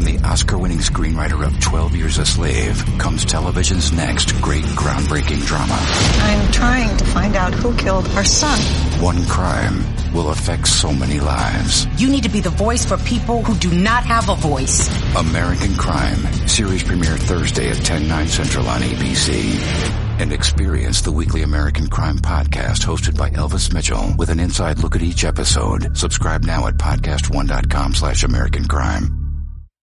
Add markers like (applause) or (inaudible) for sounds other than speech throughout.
From the Oscar winning screenwriter of 12 Years a Slave comes television's next great groundbreaking drama. I'm trying to find out who killed our son. One crime will affect so many lives. You need to be the voice for people who do not have a voice. American Crime, series premiere Thursday at 10, 9 central on ABC. And experience the weekly American Crime podcast hosted by Elvis Mitchell with an inside look at each episode. Subscribe now at podcastone.com slash American Crime.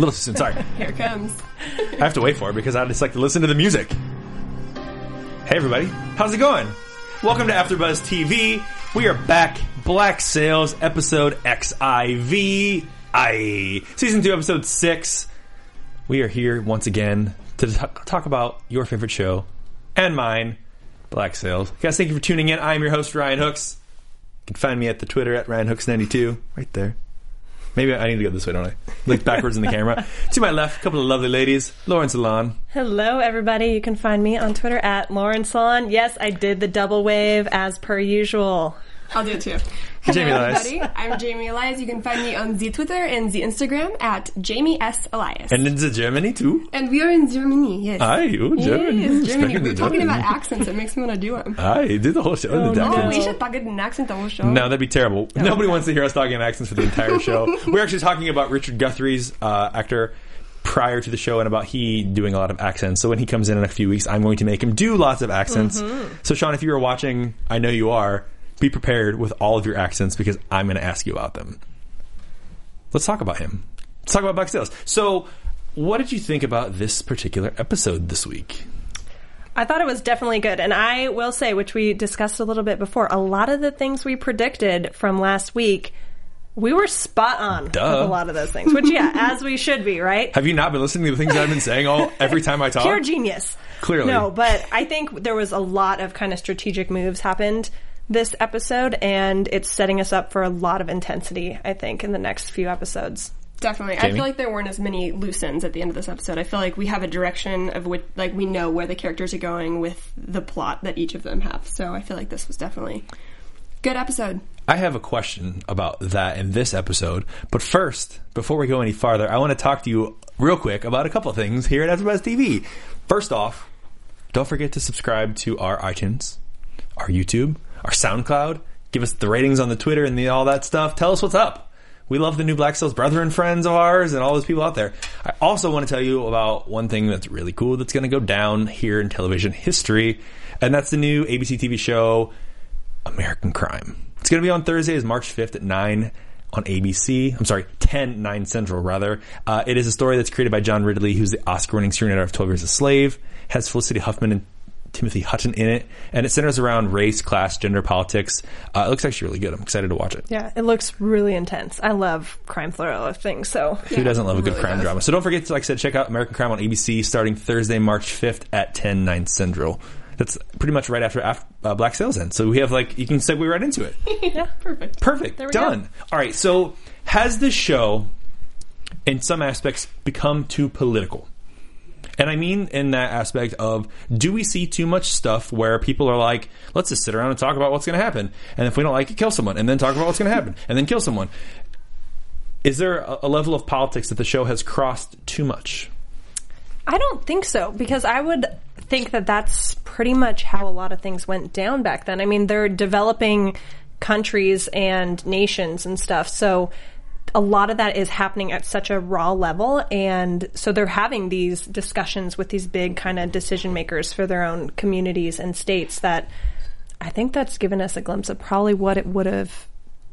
Little soon, sorry. (laughs) Here it comes. I have to wait for it because I just like to listen to the music. Hey everybody, how's it going? Welcome to AfterBuzz TV. We are back. Black Sails episode XIV. I season two, episode six. We are here once again to t- talk about your favorite show and mine, Black Sails. Guys, thank you for tuning in. I am your host Ryan Hooks. You can find me at the Twitter at Ryan Hooks92, right there. Maybe I need to go this way, don't I? Look backwards in the camera. (laughs) To my left, a couple of lovely ladies. Lauren Salon. Hello, everybody. You can find me on Twitter at Lauren Salon. Yes, I did the double wave as per usual. I'll do it too. Jamie Hello, Elias. everybody. I'm Jamie Elias. You can find me on the Twitter and the Instagram at Jamie S. Elias. And in the Germany too. And we are in Germany, yes. Aye, you Germany. Yes, Germany. We're talking Germany. about accents. It makes me want to do them. Aye, do the whole show. in the Oh, accents. we should talk in an accent the whole show. No, that'd be terrible. Nobody wants to hear us talking in accents for the entire show. (laughs) We're actually talking about Richard Guthrie's uh, actor prior to the show and about he doing a lot of accents. So when he comes in in a few weeks, I'm going to make him do lots of accents. So Sean, if you are watching, I know you are. Be prepared with all of your accents because I'm going to ask you about them. Let's talk about him. Let's talk about Black Sails. So, what did you think about this particular episode this week? I thought it was definitely good. And I will say, which we discussed a little bit before, a lot of the things we predicted from last week, we were spot on Duh. with a lot of those things. Which, yeah, (laughs) as we should be, right? Have you not been listening to the things I've been saying all every time I talk? Pure genius. Clearly. No, but I think there was a lot of kind of strategic moves happened this episode, and it's setting us up for a lot of intensity, I think, in the next few episodes. Definitely. I feel like there weren't as many loose ends at the end of this episode. I feel like we have a direction of which, like, we know where the characters are going with the plot that each of them have. So I feel like this was definitely good episode. I have a question about that in this episode. But first, before we go any farther, I want to talk to you real quick about a couple of things here at AfterBuzz TV. First off, don't forget to subscribe to our iTunes, our YouTube, our SoundCloud. Give us the ratings on the Twitter and the, all that stuff. Tell us what's up. We love the new Black Sails brethren friends of ours and all those people out there. I also want to tell you about one thing that's really cool that's going to go down here in television history, and that's the new ABC TV show American Crime. It's going to be on Thursdays, March 5th at 9 on ABC. I'm sorry, 10, 9 Central, rather. Uh, it is a story that's created by John Ridley, who's the Oscar winning screenwriter of 12 Years a Slave, has Felicity Huffman and Timothy Hutton in it, and it centers around race, class, gender, politics. Uh, it looks actually really good. I'm excited to watch it. Yeah, it looks really intense. I love crime thriller things, so Who doesn't love a good really crime does. drama? So don't forget to, like I said, check out American Crime on ABC starting Thursday, March 5th at 10, 9 Central. That's pretty much right after, after uh, Black Sails ends. So we have like, you can segue right into it. (laughs) yeah, Perfect. Perfect. we Done. go. All right. So has this show, in some aspects, become too political? And I mean in that aspect of do we see too much stuff where people are like, let's just sit around and talk about what's going to happen, and if we don't like it, kill someone, and then talk about what's going to happen, and then kill someone. Is there a, a level of politics that the show has crossed too much? I don't think so because I would think that that's pretty much how a lot of things went down back then. I mean, they're developing countries and nations and stuff, so a lot of that is happening at such a raw level and so they're having these discussions with these big kind of decision makers for their own communities and states that I think that's given us a glimpse of probably what it would have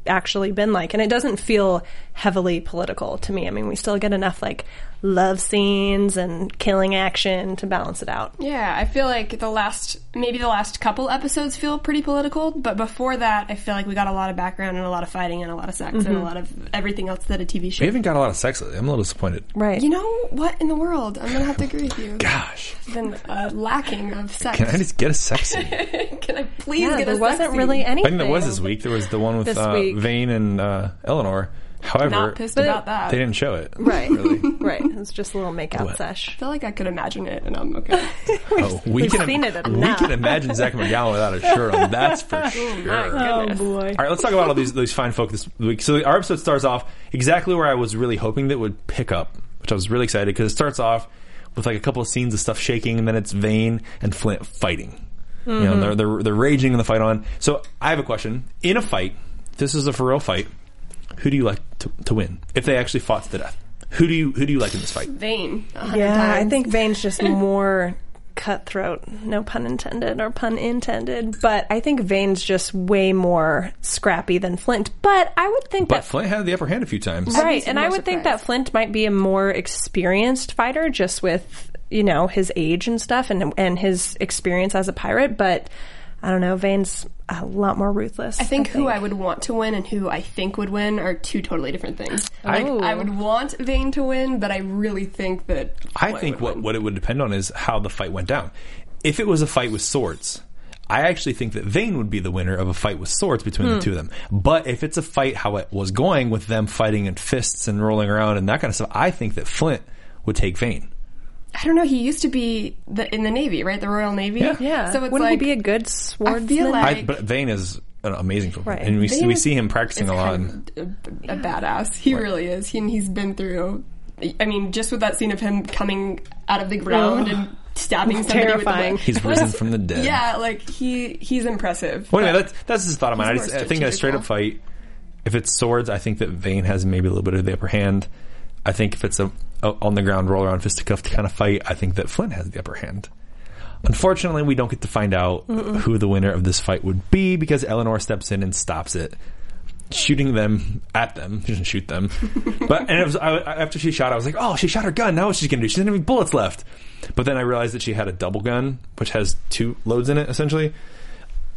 actually been like. And it doesn't feel heavily political to me. I mean, we still get enough like love scenes and killing action to balance it out. Yeah, I feel like the last, maybe the last couple episodes feel pretty political, but before that, I feel like we got a lot of background and a lot of fighting and a lot of sex and a lot of everything else that a TV show. We haven't got a lot of sex. I'm a little disappointed. Right. You know what in the world? I'm gonna have to agree with you. Gosh, Been uh, lacking of sex. can I just get a sex scene? (laughs) Can I please yeah, get there a sex wasn't really anything. I think there was this week. There was the one with uh. Vane and uh, Eleanor. However, Not pissed But- about that. they didn't show it. Right. Really. (laughs) right. It's just a little makeout What? sesh. I feel like I could imagine it, and I'm okay. (laughs) Oh, we we've can seen it we enough. can imagine Zach (laughs) McGowan without a shirt on. That's for sure. Oh boy. All right, let's talk about all these these fine folk this week. So our episode starts off exactly where I was really hoping that it would pick up, which I was really excited because it starts off with like a couple of scenes of stuff shaking, and then it's Vane and Flint fighting. You Mm-hmm. know, they're, they're they're raging in the fight on. So I have a question: in a fight, this is a for real fight. Who do you like to, to win if they actually fought to the death? Who do you who do you like in this fight? Vane. a hundred Yeah, I think Vane's just (laughs) more cutthroat. No pun intended or pun intended. But I think Vane's just way more scrappy than Flint. But I would think But that Flint had the upper hand a few times. right, and I more would think that. Flint might be a more experienced fighter, just with you know his age and stuff, and and his experience as a pirate. But I don't know, Vane's a lot more ruthless. I think who I would want to win and who I think would win are two totally different things. I- Ooh. I would want Vane to win, but I really think that I Flint think would what, win. what it would depend on is how the fight went down. If it was a fight with swords, I actually think that Vane would be the winner of a fight with swords between Hmm. the two of them. But if it's a fight how it was going with them fighting in fists and rolling around and that kind of stuff, I think that Flint would take Vane. I don't know. He used to be the, in the Navy, right? The Royal Navy. Yeah. yeah, So it's wouldn't like he be a good swordsman? feel like- I, but Vane is an amazing swordman, Right. and we see, Vane we see him practicing a lot. kind of a, a badass. He really is. He, and he's been through. I mean, just with that scene of him coming out of the oh. ground and stabbing somebody Terrifying. with (laughs) the He's risen from the dead. Yeah, like he he's impressive. Well, anyway, But- that's that's just a thought of mine. I, just, I think in a straight up fight, if it's swords, I think that Vane has maybe a little bit of the upper hand. I think if it's a, a on the ground roll around fisticuff to kind of fight, I think that Flint has the upper hand. Unfortunately, we don't get to find out who the winner of this fight would be because Eleanor steps in and stops it, shooting them at them. She doesn't shoot them, (laughs) but and it was I, I- after she shot, I was like, oh, she shot her gun. Now what's she gonna do? She doesn't have any bullets left. But then I realized that she had a double gun, which has two loads in it essentially.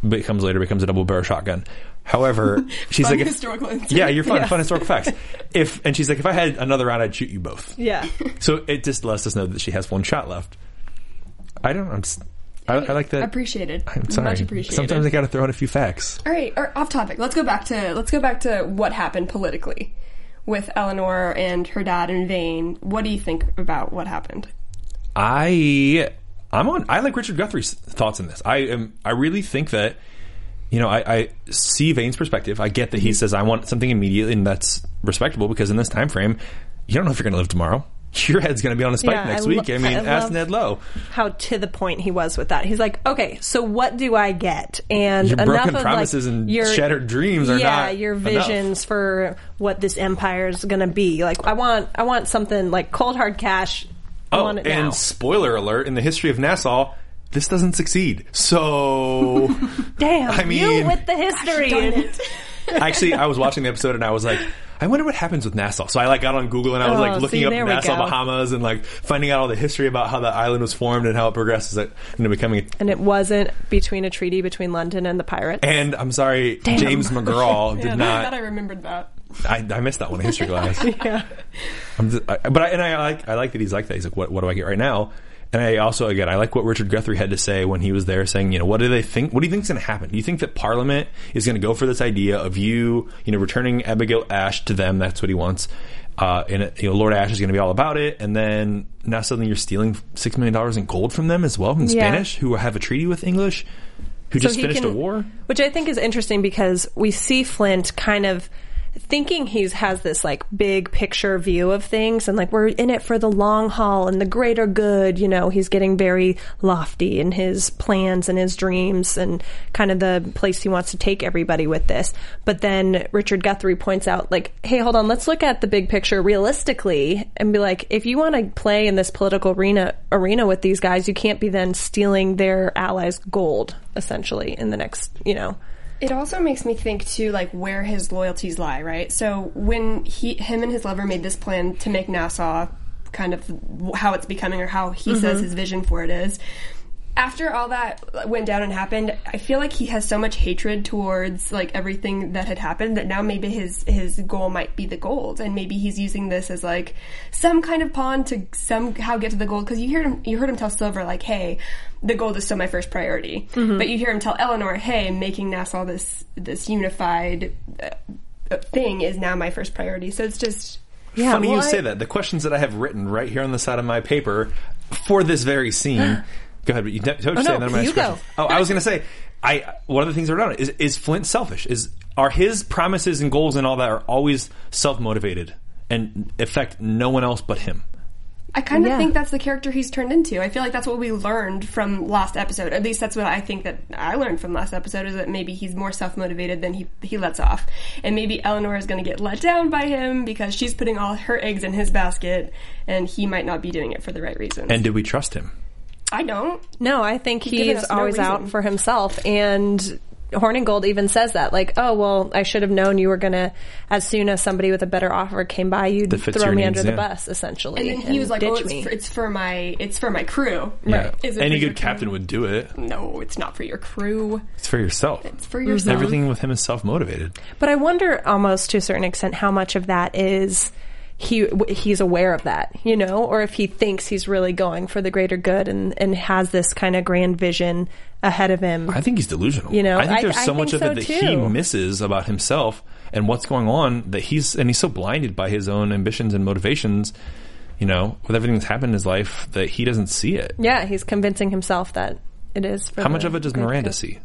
Becomes later becomes a double barrel shotgun. However, (laughs) she's like, historical insight. yeah, you're fun, fun historical facts. (laughs) If and she's like, if I had another round, I'd shoot you both. yeah. (laughs) So it just lets us know that she has one shot left. I don't. I'm. just- I, I like that. appreciated. I'm sorry. Much appreciated. Sometimes I got to throw in a few facts. All right, or off topic. Let's go back to let's go back to what happened politically with Eleanor and her dad and Vane. What do you think about what happened? I I'm on. I like Richard Guthrie's thoughts in this. I am. I really think that you know I, I see Vane's perspective. I get that he mhm. says I want something immediately, and that's respectable because in this time frame, you don't know if you're going to live tomorrow. (laughs) Your head's going to be on a spike Yeah, next I week. lo- I mean, I ask Ned Low. how to the point he was with that. He's like, okay, so what do I get? And Your enough broken of promises like, and your, shattered dreams are yeah, not your enough. visions for what this empire is going to be. Like, I want, I want something like cold hard cash. I Oh, want it and spoiler alert: in the history of Nassau, this doesn't succeed. So, (laughs) Damn, I mean- you with the history. (laughs) actually, I was watching the episode and I was like, I wonder what happens with Nassau. So I like got on Google and I was Oh, like looking see, up Nassau. Bahamas, and like finding out all the history about how the island was formed and how it progresses into becoming. and it wasn't between a treaty between London and the pirates. And I'm sorry, James McGraw (laughs) did I not. thought I remembered that. I, I missed that one in history class. yeah. I'm just, I, but I, and I like I like that he's like that. He's like, what what do I get right now? And I also again I like what Richard Guthrie had to say when he was there, saying, you know, what do they think? What do you think is going to happen? Do you think that Parliament is going to go for this idea of you, you know, returning Abigail Ashe to them? That's what he wants. Uh, and it, you know, Lord Ashe is going to be all about it. And then now suddenly you're stealing six million dollars in gold from them as well, from the Yeah. Spanish, who have a treaty with English, who So just finished can- a war. Which I think is interesting because we see Flint kind of thinking he's has this like big picture view of things and like we're in it for the long haul and the greater good, you know, he's getting very lofty in his plans and his dreams and kind of the place he wants to take everybody with this. But then Richard Guthrie points out like, hey, hold on, let's look at the big picture realistically and be like, if you want to play in this political arena arena with these guys, you can't be then stealing their allies' gold essentially in the next, you know, It also makes me think too, like where his loyalties lie, right? So when he, him and his lover made this plan to make Nassau kind of how it's becoming or how he mm-hmm. says his vision for it is. After all that went down and happened, I feel like he has so much hatred towards like everything that had happened that now maybe his his goal might be the gold, and maybe he's using this as like some kind of pawn to somehow get to the gold. Because you heard him, you heard him tell Silver like, "Hey, the gold is still my first priority," but you hear him tell Eleanor, "Hey, making Nassau this this unified uh, thing is now my first priority." So it's just Yeah, Funny well, you I- say that. The questions that I have written right here on the side of my paper for this very scene. (gasps) go ahead. but You don't don't Oh, say no, that. I'm you go. Oh, I was going to say. I one of the things I wrote down is is Flint selfish? Is are his promises and goals and all that are always self motivated and affect no one else but him? I kind of Yeah. think that's the character he's turned into. I feel like that's what we learned from last episode. At least that's what I think that I learned from last episode is that maybe he's more self motivated than he he lets off, and maybe Eleanor is going to get let down by him because she's putting all her eggs in his basket, and he might not be doing it for the right reasons. And do we trust him? I don't. No, I think given he's us no always out for himself. And Hornigold even says that, like, oh, well, I should have known you were going to, as soon as somebody with a better offer came by, you'd throw me needs, under the bus, essentially. And then he was like, "Oh, it's me. for, it's for my it's for my crew." Yeah. Is it Any good captain crew? would do it. No, it's not for your crew. It's for yourself. It's for yourself. Everything with him is self motivated. But I wonder almost to a certain extent how much of that is he he's aware of that, you know, or if he thinks he's really going for the greater good and and has this kind of grand vision ahead of him. I think he's delusional. You know, I think there's I so think much of so it that he misses about himself and what's going on that he's and he's so blinded by his own ambitions and motivations. You know, with everything that's happened in his life, that he doesn't see it. yeah, he's convincing himself that it is. For How much of it does Miranda good. see?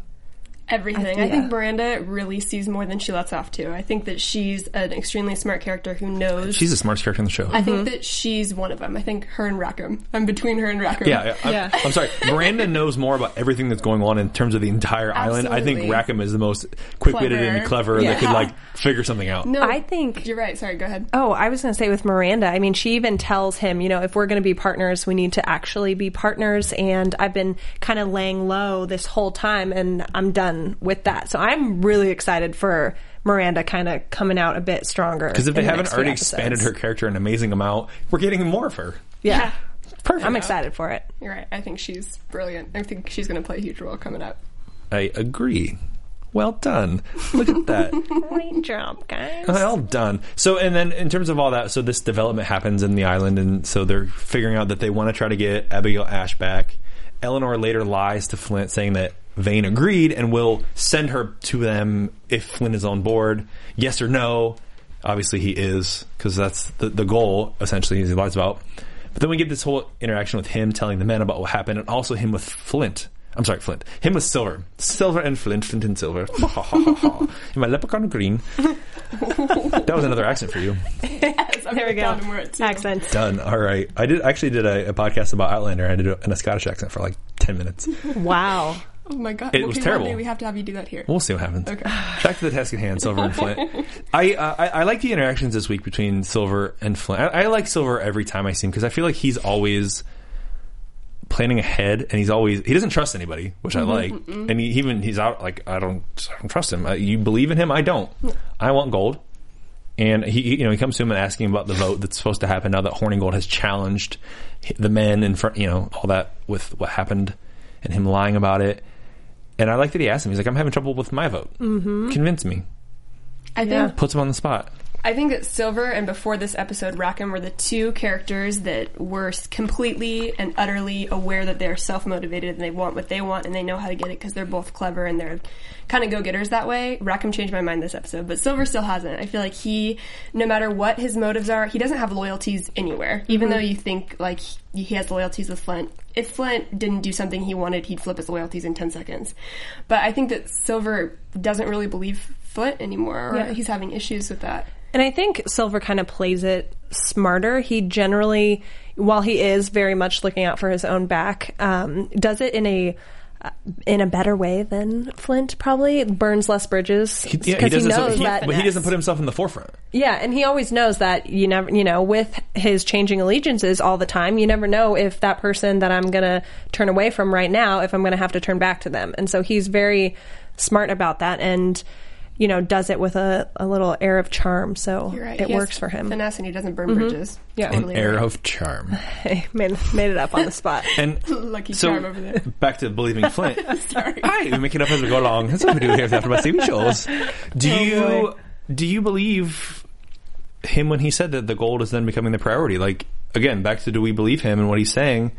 Everything. I- I, think. Miranda really sees more than she lets off to. I think that she's an extremely smart character who knows. She's the smartest character in the show. I think mm-hmm. that she's one of them. I think her and Rackham. I'm between her and Rackham. Yeah, I, Yeah. I'm sorry. Miranda knows more about everything that's going on in terms of the entire island. I think Rackham is the most quick-witted and Clever. clever that could like figure something out. No, I think- you're right. Sorry, go ahead. Oh, I was going to say with Miranda, I mean, she even tells him, you know, if we're going to be partners, we need to actually be partners. And I've been kind of laying low this whole time, and I'm done with that. So I'm really excited for Miranda kind of coming out a bit stronger. Because if they the haven't already episodes. expanded her character an amazing amount, we're getting more of her. yeah, Perfect. I'm excited for it. You're right. I think she's brilliant. I think she's going to play a huge role coming up. I agree. Well done. Look at that. (laughs) Great job, guys. Well done. So, and then in terms of all that, so this development happens in the island, and so they're figuring out that they want to try to get Abigail Ashe back. Eleanor later lies to Flint, saying that Vane agreed and will send her to them if Flint is on board. Yes or no? Obviously, he is because that's the, the goal. Essentially, he lies about. But then we get this whole interaction with him telling the men about what happened, and also him with Flint. I'm sorry, Flint. Him with Silver. Silver and Flint, Flint and Silver. (laughs) In my leprechaun green. (laughs) that was another accent for you. yes, there we go. Accents. Done. All right. I did actually did a, a podcast about Outlander. I did it in a Scottish accent for like ten minutes. Wow. (laughs) Oh my god. It was terrible. One day we have to have you do that here. We'll see what happens. Okay. Back to the task at hand, Silver and Flint. I, uh, I I like the interactions this week between Silver and Flint. I, I like Silver every time I see him because I feel like he's always planning ahead, and he's always he doesn't trust anybody, which I like. And he even he's out like I don't I don't trust him. Uh, you believe in him? I don't. I want gold. And he, he- you know, he comes to him and asking about the vote that's supposed to happen now that Hornigold has challenged the men in front, you know, all that with what happened and him lying about it. And I like that he asked him. He's like, "I'm having trouble with my vote. Mm-hmm. Convince me." I think Yeah. Puts him on the spot. I think that Silver and before this episode, Rackham were the two characters that were completely and utterly aware that they're self motivated and they want what they want and they know how to get it because they're both clever and they're kind of go getters that way. Rackham changed my mind this episode, but Silver still hasn't. I feel like he, no matter what his motives are, he doesn't have loyalties anywhere. Even mm-hmm. though you think like he he has loyalties with Flint. If Flint didn't do something he wanted, he'd flip his loyalties in 10 seconds. But I think that Silver doesn't really believe Flint anymore, or Yeah. he's having issues with that. And I think Silver kind of plays it smarter. He generally, while he is very much looking out for his own back, um, does it in a uh, in a better way than Flint probably burns less bridges He, because yeah, he so knows he- that but he doesn't put himself in the forefront. yeah, and he always knows that you never, you know, with his changing allegiances all the time, you never know if that person that I'm going to turn away from right now, if I'm going to have to turn back to them. And so he's very smart about that and, you know, does it with a, a little air of charm. So right. it He works for him. Finesse and he doesn't burn mm-hmm. bridges. Yeah. An Totally air right. of charm. (laughs) Hey, made, made it up on the spot. (laughs) And (laughs) Lucky so charm over there. back to believing Flint. Sorry. Hi, we make it up as we go along. That's what we do here after my TV shows. Do Oh, you do you believe him when he said that the gold is then becoming the priority? Like again, back to do we believe him and what he's saying?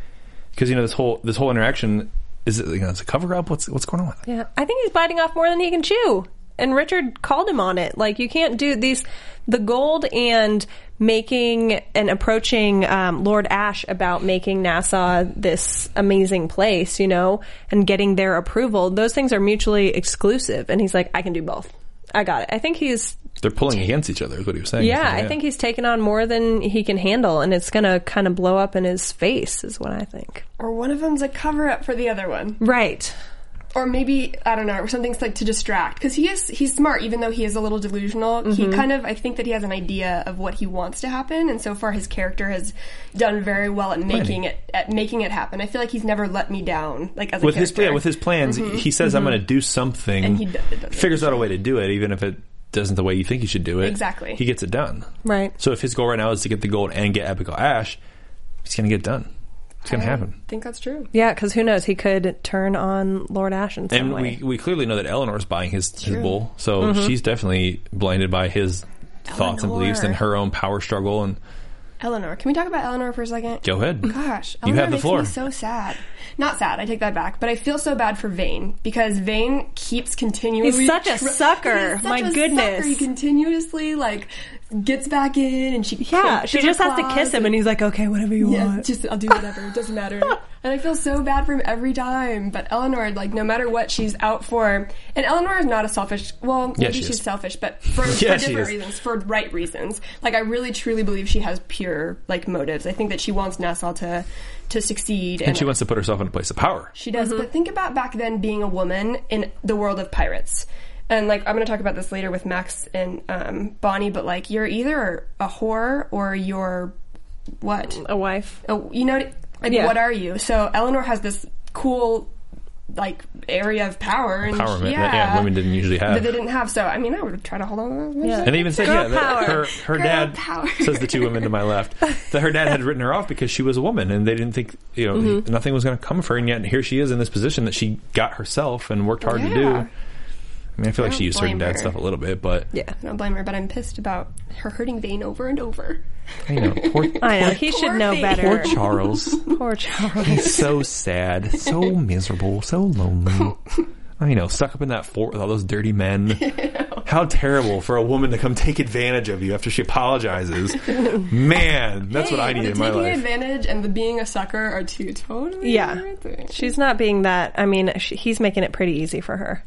Because you know this whole this whole interaction is it you know it's a cover up. What's what's going on? Yeah, I think he's biting off more than he can chew. And Richard called him on it. Like you can't do these, the gold and making and approaching um, Lord Ashe about making Nassau this amazing place, you know, and getting their approval. Those things are mutually exclusive. And he's like, I can do both. I got it. I think he's They're pulling against each other. Is what he was saying. yeah, I think he's taken on more than he can handle, and it's gonna kind of blow up in his face, is what I think. Or one of them's a cover up for the other one. Right. Or maybe I don't know, or something's like to distract because he is he's smart, even though he is a little delusional. He mm-hmm. kind of I think that he has an idea of what he wants to happen, and so far his character has done very well at making it at making it happen. I feel like he's never let me down, like as a with his yeah, with his plans, he mm-hmm. says, "I'm mm-hmm. going to do something," And he do- figures out a way to do it, even if it doesn't the way you think he should do it. Exactly. he gets it done. Right. So if his goal right now is to get the gold and get Abigail Ashe, he's going to get it done. It's going to happen. I think that's true. Yeah, because who knows? He could turn on Lord Ashe in some And way. we, we clearly know that Eleanor's buying his, his True. bull, so Mm-hmm. she's definitely blinded by his thoughts and beliefs and her own power struggle. And Eleanor, can we talk about Eleanor for a second? go ahead, Gosh, You Eleanor have the makes floor. Me so sad. Not sad. I take that back. But I feel so bad for Vane because Vane keeps continually. He's such a tr- sucker. He's such My a goodness. sucker. He continuously like gets back in, and she yeah, she just has to kiss him, and he's like, "Okay, whatever you Yeah, want." just I'll do whatever. It doesn't matter. (laughs) and I feel so bad for him every time. But Eleanor, like, no matter what, she's out for. And Eleanor is not a selfish. Well, Yeah, maybe she she's is. selfish, but for, (laughs) Yeah, for different reasons, for right reasons. Like, I really truly believe she has pure like motives. I think that she wants Nassau to to succeed, and she wants to put herself in a place of power. she does. But mm-hmm. think about back then being a woman in the world of pirates. And like I'm going to talk about this later with Max and um, Bonnie, but like you're either a whore or you're what? A wife. Oh, you know, like, Yeah. what are you? So Eleanor has this cool like area of power and Empowerment that, yeah, yeah, would didn't usually have. that they didn't have. So I mean, I would try to hold on. to that. Yeah. And they even said, Girl yeah, that power. her her Girl dad power. says the two women to my left (laughs) that her dad had written her off because she was a woman, and they didn't think you know Mm-hmm. nothing was going to come of her, and yet here she is in this position that she got herself and worked hard to do. Yeah. I mean, I feel like she don't used certain dad her. stuff a little bit, but Yeah, I don't blame her, but I'm pissed about her hurting Vane over and over. you know, (laughs) poor, I know. He Poor should know thing. better. poor Charles. (laughs) Poor Charles. He's so sad, so (laughs) miserable, so lonely. I know, stuck up in that fort with all those dirty men. How terrible for a woman to come take advantage of you after she apologizes. Man, that's what I need the in my life. taking advantage and the being a sucker are two totally Yeah. different things. She's not being that. I mean, she, he's making it pretty easy for her.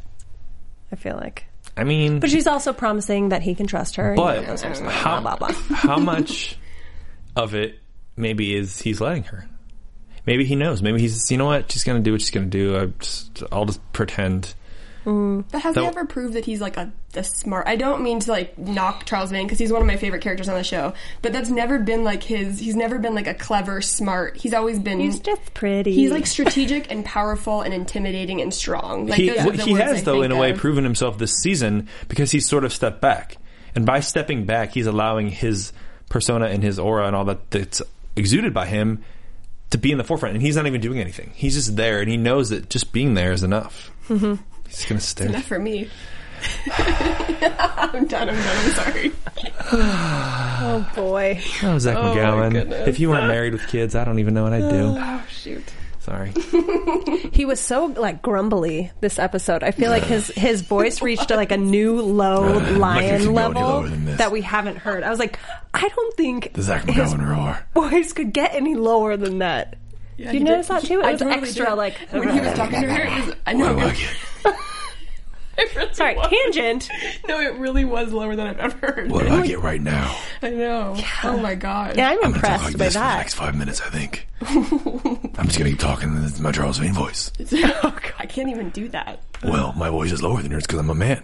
I feel like. I mean, But she's also promising that he can trust her. But you know, those sorts of things, how, blah, blah, blah. how (laughs) much of it maybe is he's letting her? Maybe he knows. Maybe he's you know what she's gonna do what she's gonna do. I just I'll just pretend. But has So- he ever proved that he's like a, a smart? I don't mean to like knock Charles Vane because he's one of my favorite characters on the show. But that's never been like his. He's never been like a clever, smart. He's always been. He's just pretty. He's like strategic and powerful and intimidating and strong. Like he those are he has I though in a way of. proven himself this season because he's sort of stepped back, and by stepping back, he's allowing his persona and his aura and all that that's exuded by him to be in the forefront, and he's not even doing anything. He's just there, and he knows that just being there is enough. Mm-hmm. He's gonna stare. Enough for me. (laughs) I'm done. I'm done. I'm sorry. oh boy. Oh, Zach my McGowan. If you weren't married with kids, I don't even know what I'd do. Oh shoot. Sorry. (laughs) He was so like grumbly this episode. I feel like his his voice reached like a new low Uh, lion could level lower than this. that we haven't heard. I was like, I don't think The Zach his McGowan roar. voice could get any lower than that. Yeah, Did you he notice did. that too? It I was totally extra did. like when he was talking to her. It was, I know. (laughs) (laughs) I like it. It really Sorry, was. tangent. No, it really was lower than I've ever heard. What do I get right now? I know. Oh my god. Yeah, I'm I'm talk impressed like by this for the that. next five minutes. I think. (laughs) I'm just gonna keep talking in my Charles Vane voice. oh, God, I can't even do that. Well, my voice is lower than yours because I'm a man,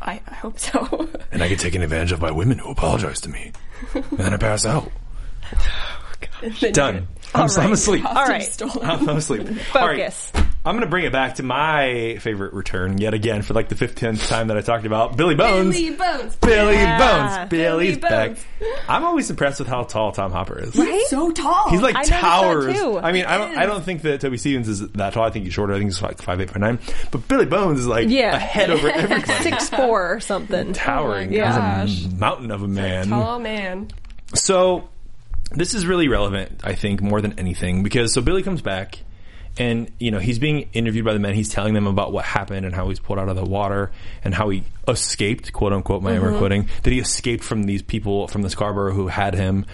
I, I hope so. and I get taken advantage of by women who apologize to me, and then I pass out. (sighs) Oh, Done. I'm, I'm asleep. All right. Stolen. I'm asleep. (laughs) All right. Focus. I'm going to bring it back to my favorite return yet again for like the 15th time that I talked about Billy Bones. Billy Bones. Billy Yeah. Bones. Billy's Billy back. Bones. I'm always impressed with how tall Tom Hopper is. He's so tall. He's like I noticed that towers. too. I mean, I don't. I don't think that Toby Stephens is that tall. I think he's shorter. I think he's like five eight, five nine. But Billy Bones is like Yeah. a head over (laughs) everybody. Six four or something. Towering. Oh yeah. He's a mountain of a man. Oh man. So this is really relevant, I think, more than anything, because so Billy comes back and you know he's being interviewed by the men. He's telling them about what happened and how he's pulled out of the water and how he escaped, quote unquote. My Mm-hmm. quoting that he escaped from these people from the Scarborough who had him,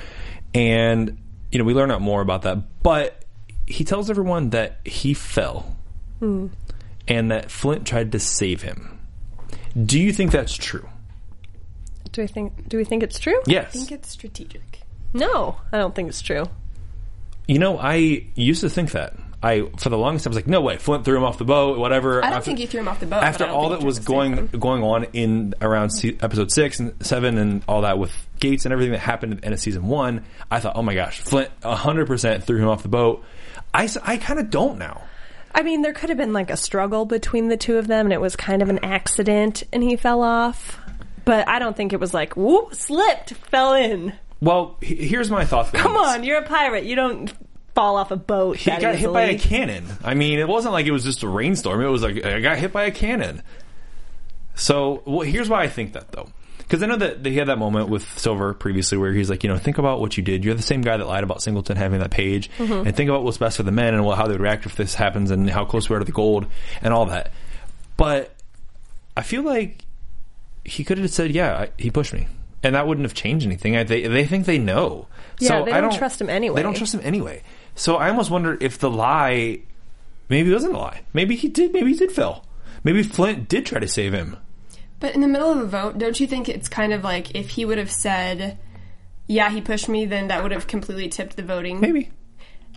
and you know we learn out more about that. But he tells everyone that he fell Hmm. and that Flint tried to save him. Do you think that's true? Do we think? Do we think it's true? Yes. I think it's strategic. No, I don't think it's true. You know, I used to think that. I for the longest time I was like, no way, Flint threw him off the boat, whatever. I don't think he threw him off the boat. After but I don't all that was going going on in around se- episode six and seven and all that with Gates and everything that happened at the end of season one, I thought, oh my gosh, Flint hundred percent threw him off the boat. I I kind of don't now. I mean, there could have been like a struggle between the two of them, and it was kind of an accident, and he fell off. But I don't think it was like whoop, slipped, fell in. Well, he- here's my thoughts. Come on, you're a pirate. You don't fall off a boat. He that got hit by a easily. cannon. I mean, it wasn't like it was just a rainstorm. It was like I got hit by a cannon. So, well, here's why I think that though. Because I know that he had that moment with Silver previously where he's like, you know, think about what you did. You're the same guy that lied about Singleton having that page. Mm-hmm. And think about what's best for the men and how they would react if this happens and how close we are to the gold and all that. But I feel like he could have said, yeah, I, he pushed me. And that wouldn't have changed anything. I, they, they think they know. Yeah, so they I don't trust him anyway. They don't trust him anyway. So I almost wonder if the lie maybe it wasn't a lie. Maybe he did. Maybe he did fail. Maybe Flint did try to save him. But in the middle of a vote, don't you think it's kind of like if he would have said, "Yeah, he pushed me," then that would have completely tipped the voting. Maybe.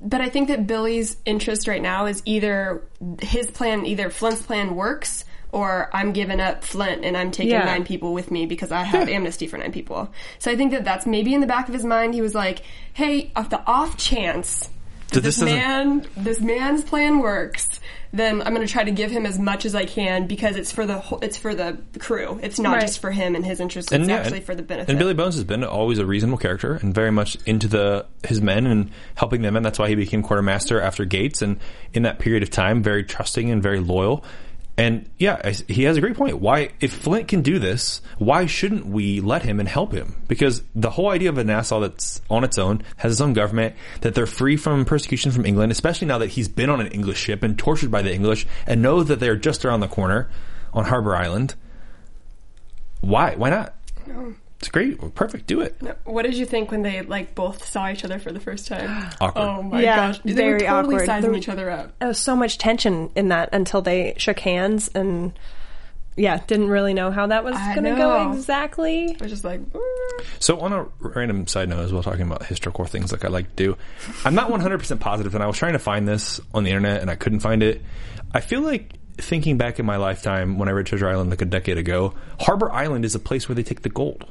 But I think that Billy's interest right now is either his plan, either Flint's plan works, or I'm giving up Flint and I'm taking Yeah. nine people with me because I have (laughs) amnesty for nine people. So I think that that's maybe in the back of his mind. He was like, "Hey, of the off chance That this, this man, this man's plan works, then I'm going to try to give him as much as I can because it's for the whole, it's for the crew. It's not Right. just for him and his interests. It's yeah, actually and- for the benefit. And Billy Bones has been always a reasonable character and very much into the his men and helping them, and that's why he became quartermaster after Gates. And in that period of time, very trusting and very loyal. And yeah, he has a great point. Why, if Flint can do this, why shouldn't we let him and help him? Because the whole idea of a Nassau that's on its own, has its own government, that they're free from persecution from England, especially now that he's been on an English ship and tortured by the English, and knows that they're just around the corner on Harbor Island. Why? Why not? It's great. Perfect. Do it. what did you think when they like both saw each other for the first time? (gasps) Awkward. Oh my Yeah, gosh, they very were totally awkward. sizing There- each other up. There was so much tension in that until they shook hands and yeah, didn't really know how that was I going to go know. exactly. I was just like, So on a random side note as well, talking about historical things like I like to do, I'm not 100% positive, and I was trying to find this on the internet and I couldn't find it. I feel like thinking back in my lifetime when I read Treasure Island like a decade ago, Harbor Island is a place where they take the gold.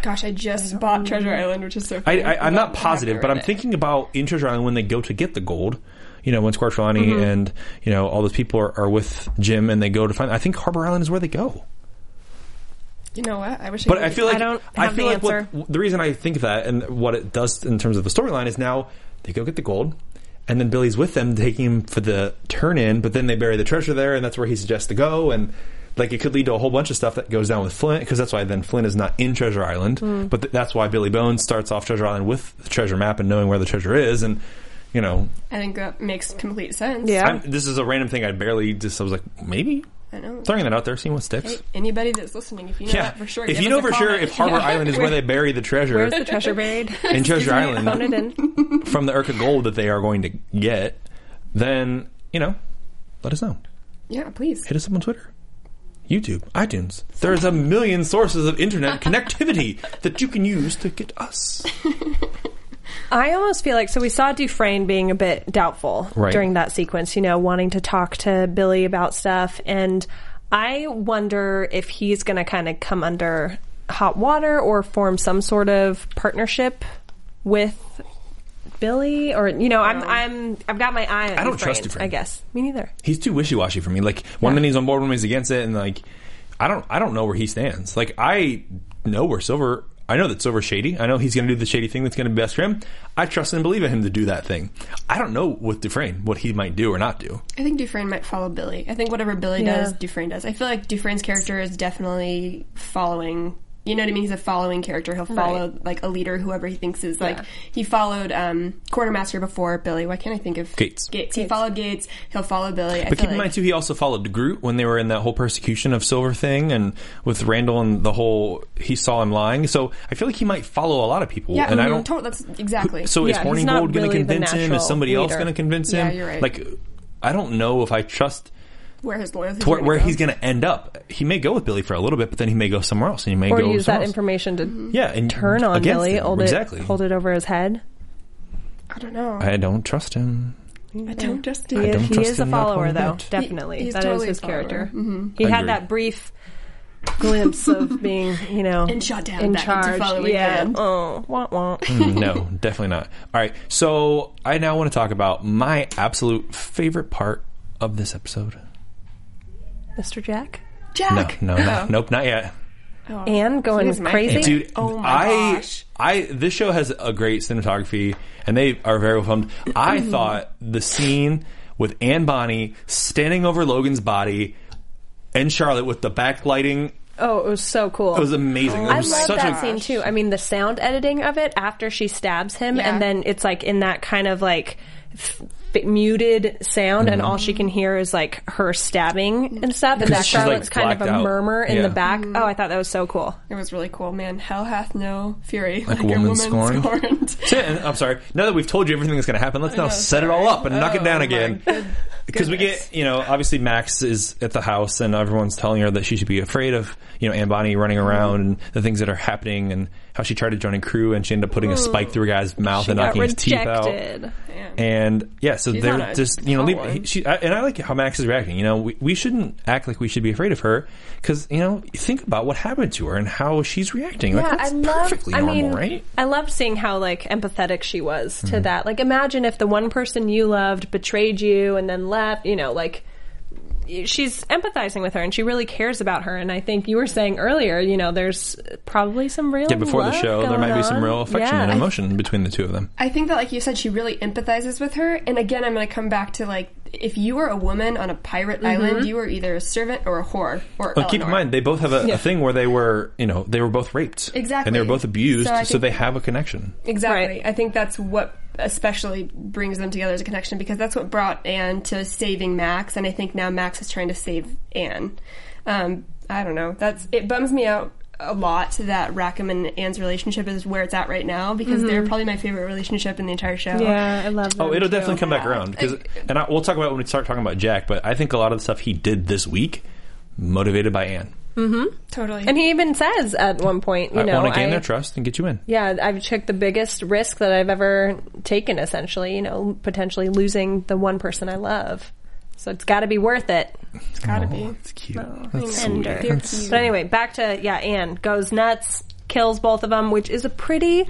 Gosh, I just bought Treasure Island, which is so. I, Funny. I, I'm not positive, but I'm it. thinking about in Treasure Island when they go to get the gold. You know, when Squire Trelawney Mm-hmm. and you know all those people are, are with Jim and they go to find. I think Harbor Island is where they go. You know what? I wish. But I, I feel like I don't I have feel the like what, answer. the reason I think that and what it does in terms of the storyline is now they go get the gold, and then Billy's with them taking him for the turn in, but then they bury the treasure there, and that's where he suggests to go, and like it could lead to a whole bunch of stuff that goes down with Flint because that's why then Flint is not in Treasure Island, Hmm. but th- that's why Billy Bones starts off Treasure Island with the treasure map and knowing where the treasure is, and you know, I think that makes complete sense. Yeah. I'm, this is a random thing I barely just I was like maybe I know. throwing that out there, seeing what sticks. Hey, anybody that's listening, if you know Yeah, that for sure, if you know a for sure if Harbor Yeah. Island is where they bury the treasure, Where's the treasure buried? (laughs) in Treasure Island, in. (laughs) from the Urca gold that they are going to get, then you know, let us know. yeah, please. Hit us up on Twitter. YouTube, iTunes. There's a million sources of internet (laughs) connectivity that you can use to get us. I almost feel like so we saw Dufresne being a bit doubtful Right. during that sequence, you know, wanting to talk to Billy about stuff and I wonder if he's going to kind of come under hot water or form some sort of partnership with Billy or you know, I'm I'm I've got my eye on I don't trust Dufresne. I guess. Me neither. He's too wishy washy for me. Like one minute he's on board, one minute he's against it, and like I don't I don't know where he stands. Like I know where Silver. I know that Silver's shady. I know he's going to do the shady thing that's going to be best for him. I trust and believe in him to do that thing. I don't know with Dufresne what he might do or not do. I think Dufresne might follow Billy. I think whatever Billy Yeah. does, Dufresne does. I feel like Dufresne's character is definitely following. You know what I mean? He's a following character. He'll follow Right. like a leader, whoever he thinks is like. Yeah. He followed um, Quartermaster before Billy. Why can't I think of Gates. Gates. He followed Gates. He'll follow Billy. I But feel keep in like, mind too, he also followed Groot when they were in that whole persecution of Silver thing, and with Randall and the whole he saw him lying. So I feel like he might follow a lot of people. Yeah, and I mhm, don't. tot- that's exactly. So is Yeah, Horny he's not Gold going to convince him? Is natural somebody else going to convince him? Yeah, you're right. Like, I don't know if I trust where his loyalty. to where, where he's going to end up. He may go with Billy for a little bit, but then he may go somewhere else, and he may Or go use somewhere that else. information to Yeah, and turn on against Billy, him. hold exactly. it hold it over his head. I don't know. I don't trust him. I don't just. He, is, don't he is a him not follower, though. bit. Definitely, He- he's that is totally a his follower. character. Mhm. He had Agreed. that brief glimpse of (laughs) being, you know, And shot down in back into charge. following yeah. him. Oh, wah, wah. Mm, no, definitely not. All right, so I now want to talk about my absolute favorite part of this episode. Mr. Jack. Jack. No, no, no nope, not yet. Oh, Anne going He's my crazy. favorite. Dude, Oh my I, gosh. I, this show has a great cinematography, and they are very well filmed. I Mm-hmm. thought the scene with Anne Bonny standing over Logan's body and Charlotte with the backlighting, Oh, it was so cool. it was amazing. It I was love such that a, scene too. I mean, the sound editing of it after she stabs him, Yeah. and then it's like in that kind of like f- f- muted sound, and all she can hear is like her stabbing and stuff, and that she's, like, Charlotte's kind of a out. murmur in Yeah. the back. Oh, I thought that was so cool. It was really cool, man. Hell hath no fury like, a woman scorned. scorned. (laughs) And I'm sorry. Now that we've told you everything that's going to happen, let's now know, set it all up and knock it Oh, down again. (laughs) Because we get, you know, obviously Max is at the house and everyone's telling her that she should be afraid of, you know, Anne Bonny running Mm-hmm. around and the things that are happening and how she tried to join a crew and she ended up putting a spike through a guy's mouth and Got knocking his teeth out. rejected. And yeah, so She's they're a just you know, leave, she I, and I like how Max is reacting. You know, we, we shouldn't act like we should be afraid of her because you know, think about what happened to her and how she's reacting. like Yeah, that's I love. perfectly I normal, mean, right? I loved seeing how like empathetic she was to Mm-hmm. that. Like, imagine if the one person you loved betrayed you and then left. You know, like she's empathizing with her and she really cares about her. And I think you were saying earlier, you know, there's probably some real Yeah, before the show, there going might be some real affection Yeah. and emotion between the two of them. I think that, like you said, she really empathizes with her. And again, I'm going to come back to like, if you were a woman on a pirate Mm-hmm. island, you were either a servant or a whore or. But keep in mind, they both have a, a thing where they were, you know, they were both raped, Exactly. and they were both abused, So I so they have a connection. Exactly. Right. I think that's what especially brings them together as a connection because that's what brought Anne to saving Max, and I think now Max is trying to save Anne. Um, I don't know. That's it. Bums me out a lot that Rackham and Anne's relationship is where it's at right now because they're probably my favorite relationship in the entire show. Mm-hmm. Yeah, I love that. Oh, it'll definitely come back around because, and I, we'll talk about it when we start talking about Jack. But I think a lot of the stuff he did this week, motivated by Anne. Mm-hmm. totally. And he even says at one point, you know, I know, want to gain I- their trust and get you in. Yeah, I've took the biggest risk that I've ever taken. Essentially, you know, potentially losing the one person I love. So it's got to be worth it. it's gotta be. Oh, it's cute. Oh, That's Tender. sweet. That's- But anyway, back to yeah, Anne goes nuts, kills both of them, which is a pretty.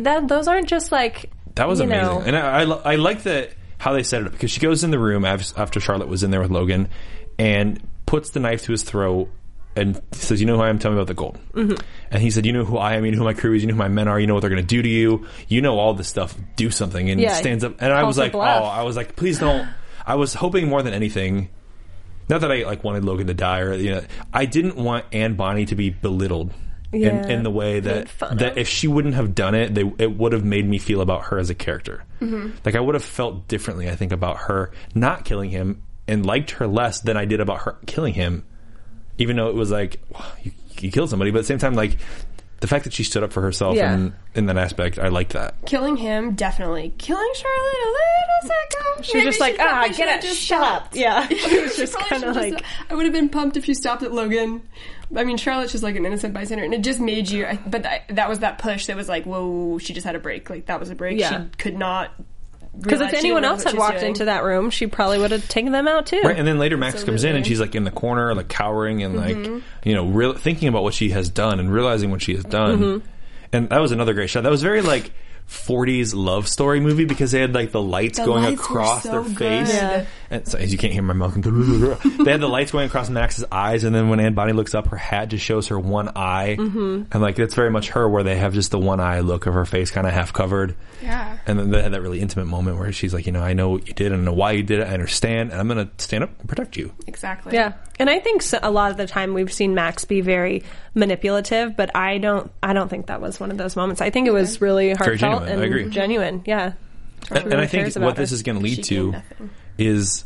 That those aren't just like That was you amazing, know- and I, I, I like that how they set it up because she goes in the room after Charlotte was in there with Logan, and puts the knife to his throat and says, "You know who I am? Tell me about the gold." Mm-hmm. And he said, "You know who I am. You know who my crew is. You know who my men are. You know what they're going to do to you. You know all this stuff. Do something." And Yeah, he stands up, and I was like, bluff. "Oh, I was like, please don't." I was hoping more than anything. Not that I like wanted Logan to die, or you know, I didn't want Anne Bonny to be belittled Yeah. in, in the way that that if she wouldn't have done it, they, it would have made me feel about her as a character. Mm-hmm. Like I would have felt differently. I think about her not killing him and liked her less than I did about her killing him. Even though it was like wow, you, you killed somebody, but at the same time, like the fact that she stood up for herself Yeah. in, in that aspect, I like that. Killing him, definitely. Killing Charlotte, a little sicko. She was just like, ah, should get have it, just shut up. Yeah. (laughs) (laughs) It was just kind of like, just- I would have been pumped if she stopped at Logan. I mean, Charlotte's just like an innocent bystander, and it just made you. I- But that, that was that push that was like, whoa, she just had a break. Like that was a break. Yeah. She could not. Because if anyone else had walked into that room, she probably would have taken them out too. Right, and then later Max comes in and she's like in the corner, like cowering and Mm-hmm. like you know, real, thinking about what she has done and realizing what she has done. Mm-hmm. And that was another great shot. That was very like 40s love story movie because they had like the lights The going lights across so their good. face. Yeah. And so, as you can't hear my mouth, (laughs) they had the lights going across Max's eyes, and then when Anne Bonny looks up, her hat just shows her one eye, Mm-hmm. and like that's very much her, where they have just the one eye look of her face, kind of half covered. Yeah. And then they had that really intimate moment where she's like, you know, I know what you did, and I know why you did it. I understand, and I'm going to stand up and protect you. Exactly. Yeah, and I think so, a lot of the time we've seen Max be very manipulative, but I don't. I don't think that was one of those moments. I think it was really heartfelt genuine. I and agree. genuine. Yeah, And, and really I think what about this her. is going to lead to nothing. Is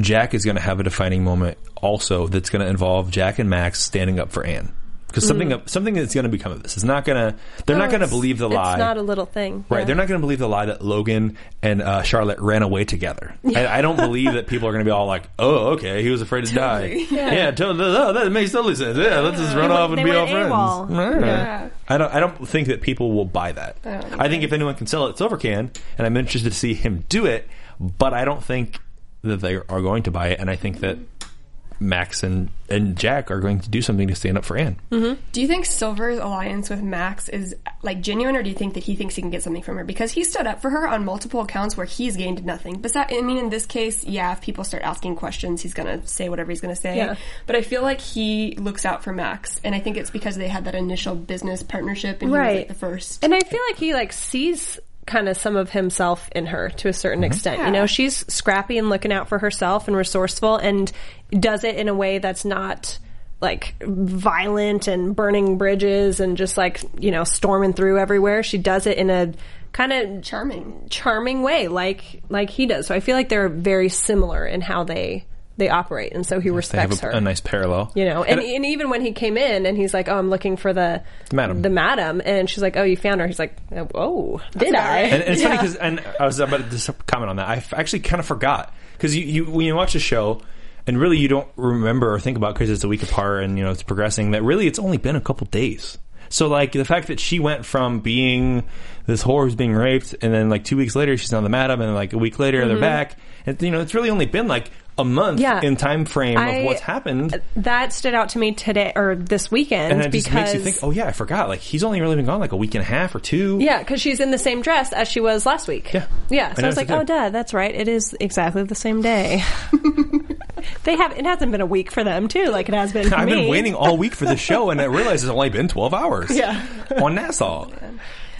Jack is going to have a defining moment also that's going to involve Jack and Max standing up for Anne. Because something something that's going to become of this is not going to they're not going to Mm. Believe the lie. It's not a little thing, Right, Yeah. they're not going to believe the lie that Logan and uh, Charlotte ran away together. I, I don't believe that people are going to be all like, "Oh, okay, he was afraid to die." (laughs) Yeah, totally. Oh, that makes totally sense. Yeah, let's just run They off went- and be all friends. Yeah. Yeah. I don't. I don't think that people will buy that. Oh, I think if anyone can sell it, Silver can, and I'm interested to see him do it. But I don't think that they are going to buy it, and I think that Max and and Jack are going to do something to stand up for Anne. Mm-hmm. Do you think Silver's alliance with Max is like genuine, or do you think that he thinks he can get something from her? Because he stood up for her on multiple accounts where he's gained nothing. Besides, I mean, in this case, yeah, if people start asking questions, he's gonna say whatever he's gonna say. Yeah. But I feel like he looks out for Max, and I think it's because they had that initial business partnership, and he was like the first. And I feel like he like sees kind of some of himself in her to a certain mm-hmm. extent. You know, she's scrappy and looking out for herself and resourceful and does it in a way that's not like violent and burning bridges and just like, you know, storming through everywhere. She does it in a kind of Charming. charming way like like he does. So I feel like they're very similar in how they they operate and so he They have respects a, her. a nice parallel. You know, and, And- and even when he came in and he's like, "Oh, I'm looking for the Madam. the madam," and she's like, "Oh, you found her." He's like, "Oh, did I?" And, and it's funny (laughs) because, and I was about to comment on that. I actually kind of forgot because you, you when you watch the show, and really you don't remember or think about because it's a week apart and you know it's progressing. That really it's only been a couple days. So like the fact that she went from being this whore who's being raped, and then like two weeks later she's on the madam, and like a week later they're mm-hmm. back. And you know it's really only been like a month. Yeah. in time frame I- of what's happened. that stood out to me today or this weekend And it just because makes you think, oh yeah, I forgot. Like he's only really been gone like a week and a half or two. yeah, because she's in the same dress as she was last week. Yeah. yeah. So I I was like, "Oh, Dad, that's right. It is exactly the same day." (laughs) they have. It hasn't been a week for them too, like it has been (laughs) for I've me. been waiting all week for the show, and I realize it's only been 12 hours. (laughs) Yeah. on Nassau.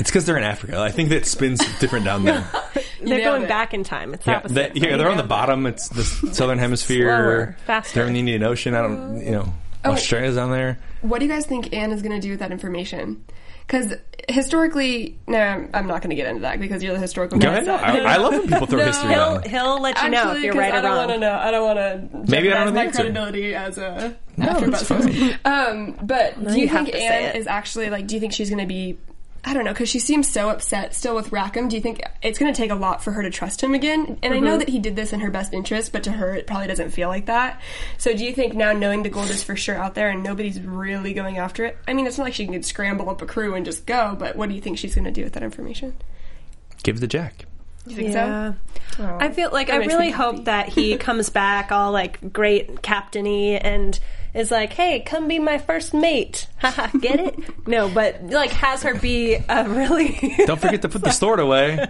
It's because they're in Africa. I think that spins different down there. (laughs) They're going it. back in time. It's yeah, opposite. that- yeah, they're on the bottom. It's the (laughs) southern hemisphere. Slower, faster. They're in the Indian Ocean. I don't, you know, Oh. Australia's down there. What do you guys think Anne is going to do with that information? Because historically, no, I'm- I'm not going to get into that because you're the historical Go ahead. No, I, I love when people throw No. history He'll on. he'll let you know if you're right I or don't want to know. I don't want to Maybe I don't jeopardize know the my answer. credibility as a No, after that's fine. Um, but do you you think Anne is actually like? Do you think she's going to be? I don't know because she seems so upset still with Rackham. Do you think it's going to take a lot for her to trust him again? And I Mm-hmm. know that he did this in her best interest, but to her it probably doesn't feel like that. So do you think now knowing the gold is for sure out there and nobody's really going after it? I mean, it's not like she can scramble up a crew and just go. But what do you think she's going to do with that information? Give the Jack. You think Yeah. so? Oh, I feel like I really hope that he (laughs) comes back all like great captainy and is like, "Hey, come be my first mate." (laughs) Haha, get it? No, but like has her be a really. (laughs) Don't forget to put the (laughs) sword away.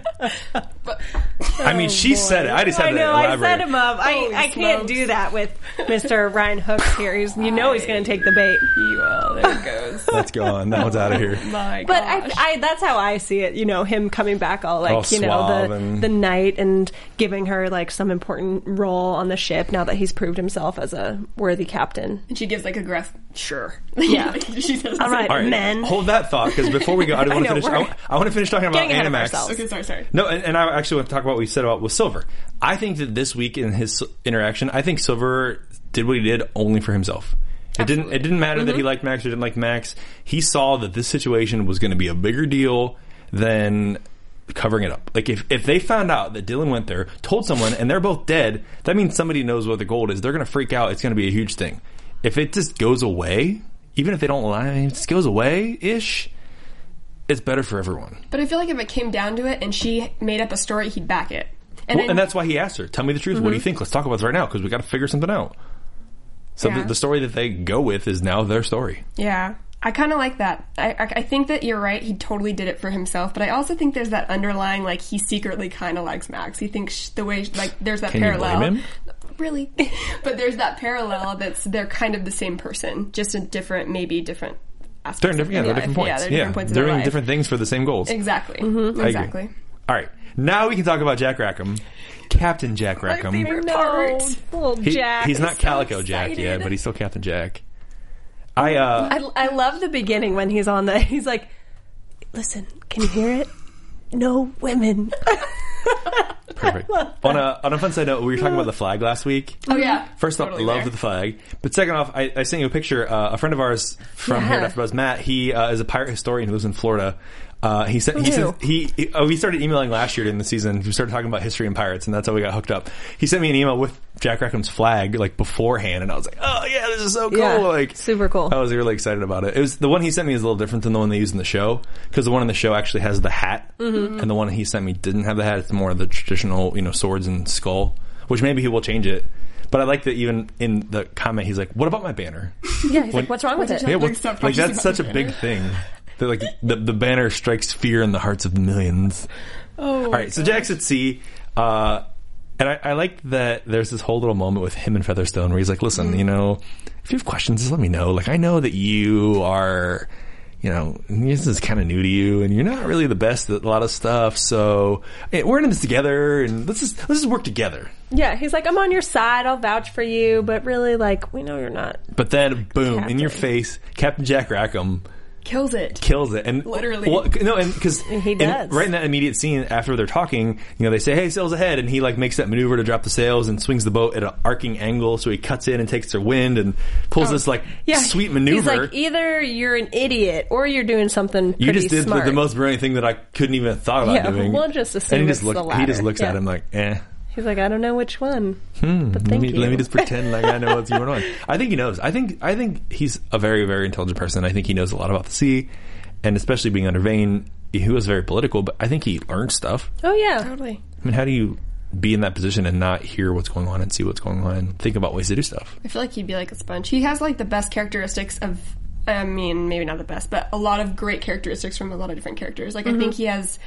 I mean, she oh, said it. I just had I to know. I elaborate. set him up. I, Holy I can't smokes. do that with Mr. Ryan Hooks here. He's, you know he's going to take the bait. Well, there it goes. Let's go on. That one's out of here. My But. I, I, that's how I see it. You know, him coming back all like All you know the and- the knight and giving her like some important role on the ship now that he's proved himself as a worthy captain. And she gives like a gruff, sure. (laughs) Yeah. she says, All right, All right, men. hold that thought because before we go, I, (laughs) do want to finish. I, I want to finish talking about getting Animax. Okay, sorry, sorry. No, and, and I actually want to talk about what you said about with Silver. I think that this week in his interaction, I think Silver did what he did only for himself. It didn't. It didn't matter Mm-hmm. that he liked Max or didn't like Max. He saw that this situation was going to be a bigger deal than covering it up. Like if if they found out that Dylan went there, told someone, and they're both dead, that means somebody knows what the gold is. They're going to freak out. It's going to be a huge thing. If it just goes away, even if they don't lie, it just goes away ish. It's better for everyone. But I feel like if it came down to it and she made up a story, he'd back it. And, Well, then- and that's why he asked her, "Tell me the truth. What do you mm-hmm. think? Let's talk about this right now because we got to figure something out." So Yeah. the, the story that they go with is now their story. Yeah. I kind of like that. I, I, I think that you're right. He totally did it for himself, but I also think there's that underlying, like, he secretly kind of likes Max. He thinks the way, like, there's that Can parallel. Blame him? Really? (laughs) but there's that parallel that's they're kind of the same person, just a different, maybe different aspects. They're in of different, yeah, their they're different points. Yeah, they're different points they're doing life. different things for the same goals. Exactly. I agree. Exactly. All right, now we can talk about Jack Rackham, Captain Jack Rackham. favorite No, part. little He- Jack. he's not so Calico Jack excited. yet, but he's still Captain Jack. I uh, I, I love the beginning when he's on the. (laughs) He's like, "Listen, can you hear it? No women." (laughs) perfect. (laughs) on a on a fun side note, we were talking about the flag last week. Oh yeah. First off, Totally loved there. the flag. But second off, I, I sent you a picture. Uh, a friend of ours from here at After Buzz, Matt, he uh, is a pirate historian who lives in Florida. Uh, he said he Who said he, he oh, we started emailing last year in the season. We started talking about history and pirates, and that's how we got hooked up. He sent me an email with Jack Rackham's flag like beforehand, and I was like, oh yeah, this is so cool. Yeah, like super cool. I was really excited about it. It was the one he sent me is a little different than the one they used in the show because the one in the show actually has the hat, Mm-hmm. and the one he sent me didn't have the hat. It's more of the traditional, you know, swords and skull. Which maybe he will change it. But I like that even in the comment, he's like, "What about my banner?" (laughs) yeah, he's When- like, "What's wrong with it?" yeah, like, what, like that's such a the big thing. Like the the banner strikes fear in the hearts of millions. Oh. All right, so Jack's at sea, uh, and I, I like that there's this whole little moment with him and Featherstone where he's like, "Listen, Mm-hmm. you know, if you have questions, just let me know. Like, I know that you are." You know, this is kind of new to you, and you're not really the best at a lot of stuff. So eh, we're in this together, and let's just let's just work together. Yeah, he's like, "I'm on your side. I'll vouch for you." But really, like, we know you're not. But then, boom, in your face, Captain Jack Rackham Kills it. kills it, and Literally. well, no, and because He does. right in that immediate scene after they're talking, you know, they say, "Hey, sails ahead," and he like makes that maneuver to drop the sails and swings the boat at an arcing angle, so he cuts in and takes their wind and pulls this like Oh. Yeah, sweet He's maneuver. like, either you're an idiot or you're doing something pretty you just did the, smart. the most brilliant thing that I couldn't even have thought about Yeah, doing. we'll just assume and he just it's look, the he just latter. looks at him like, eh. He's like, I don't know which one. Hmm, but Let me, you. let me just pretend like I know what's going on. I think he knows. I think I think he's a very very intelligent person. I think he knows a lot about the sea, and especially being under Vane, he was very political. But I think he learned stuff. oh yeah, Totally. I mean, how do you be in that position and not hear what's going on and see what's going on and think about ways to do stuff? I feel like he'd be like a sponge. He has like the best characteristics of. I mean, maybe not the best, but a lot of great characteristics from a lot of different characters. Like I mm-hmm. think he has,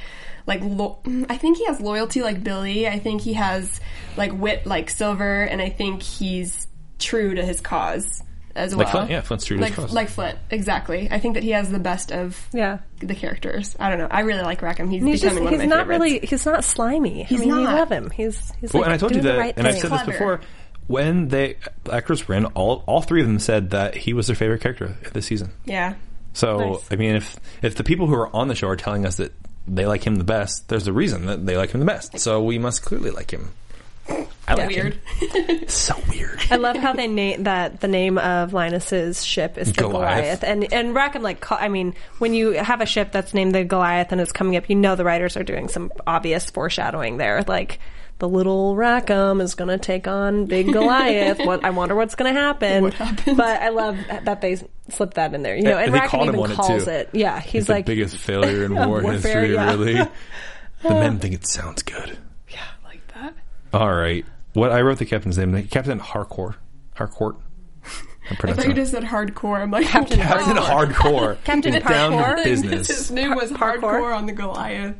like, lo- (clears throat) I think he has loyalty like Billy. I think he has like wit like Silver, and I think he's true to his cause as well. Like Flint, yeah, Flint's true to like, his cause. Like Flint, exactly. I think that he has the best of yeah. the characters. I don't know. I really like Rackham. He's, And he's just becoming one he's of my not favorites. really he's not slimy. He's I mean, you not. love him. He's he's Well, like and I told you doing that, the right and I've thing. said this before. When they actors ran, all all three of them said that he was their favorite character this season. Yeah. So Nice. I mean, if if the people who are on the show are telling us that they like him the best, there's a reason that they like him the best. So we must clearly like him. I like Weird. him. (laughs) So weird. I love how they name that the name of Linus's ship is the Goliath. Goliath, and and Rackham like ca- I mean when you have a ship that's named the Goliath and it's coming up, you know the writers are doing some obvious foreshadowing there, like. The little Rackham is going to take on big Goliath. (laughs) what I wonder what's going to happen. What? But I love that they slipped that in there. You uh, know, Yeah, and they Rackham even on it, calls too. it. Yeah, he's It's like the biggest (laughs) failure in war Warfare, history, yeah. really. (laughs) The men think it sounds good. Yeah, like that. All right. What I wrote the captain's name, Captain Harcourt. Harcourt. I'm I pronouncing thought you just said hardcore. I'm like, Captain Captain Hardcore. (laughs) Captain He's down to Hardcore? His business. name was Hardcore? Hardcore on the Goliath.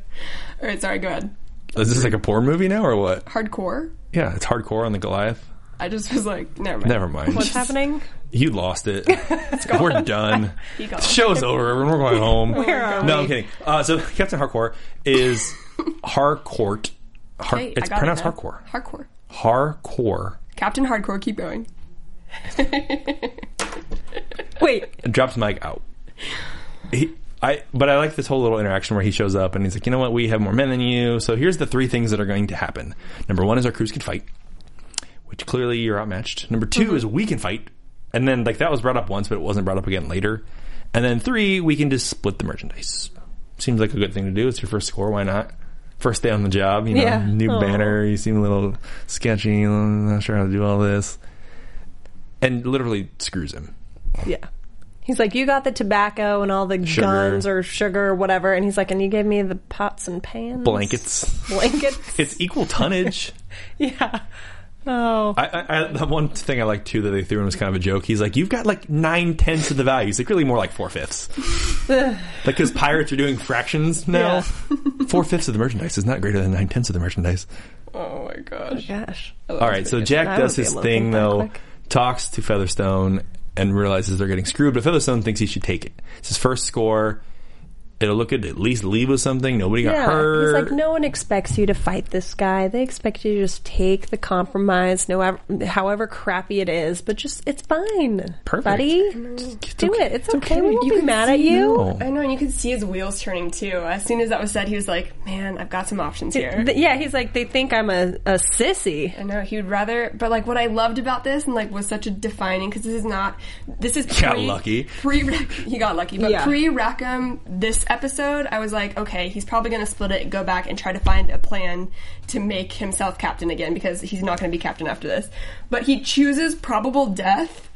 All right, sorry, go ahead. Is this like a porn movie now or what? Hardcore? Yeah, it's hardcore on the Goliath. I just was like, never mind. Never mind. what's happening? You lost it. (laughs) We're done. He gone. The show's over. Everyone. We're going home. Where are no, we? I'm kidding. Uh, so Captain Harcourt is Harcourt. Har- Hey, I it's got it pronounced now. Harcourt. Hardcore. Harcourt. Captain Hardcore, keep going. (laughs) Wait, drops Mike out. He, I, but I like this whole little interaction where he shows up and he's like, you know what, we have more men than you. So here's the three things that are going to happen. Number one is our crews can fight, which clearly you're outmatched. Number 2 mm-hmm. is we can fight, And then like that was brought up once, but it wasn't brought up again later. And then three, we can just split the merchandise. Seems like a good thing to do. It's your first score. Why not? First day on the job, you know, Yeah. new Aw. banner. You seem a little sketchy. I'm not sure how to do all this. And literally screws him. Yeah. He's like, you got the tobacco and all the Sugar. guns or sugar or whatever, and he's like, and you gave me the pots and pans, Blankets. blankets. (laughs) It's equal tonnage. (laughs) yeah. Oh. I, I, I, the one thing I like too that they threw in was kind of a joke. He's like, "You've got like nine tenths of the value." He's like, "Really, more like four fifths." (laughs) like, because pirates are doing fractions now. Yeah. (laughs) four fifths of the merchandise is not greater than nine tenths of the merchandise. Oh my gosh. Oh, gosh. All right, so Jack does his thing though, quick. talks to Featherstone, and realizes they're getting screwed. But Featherstone thinks he should take it. It's his first score. It'll look at at least leave with something. Nobody got Yeah, hurt. he's like, no one expects you to fight this guy. They expect you to just take the compromise, no, however crappy it is, but just it's fine, Perfect. buddy. Do it. It's okay. We won't be mad at you. Oh. I know, and you could see his wheels turning too. As soon as that was said, he was like, "Man, I've got some options here." Th- Yeah, he's like, they think I'm a, a sissy. I know he would rather, but like what I loved about this and like was such a defining because this is not this is Got lucky. Pre (laughs) he got lucky, but Yeah. pre Rackham this episode, I was like, okay, he's probably going to split it, go back and try to find a plan to make himself captain again because he's not going to be captain after this. But he chooses probable death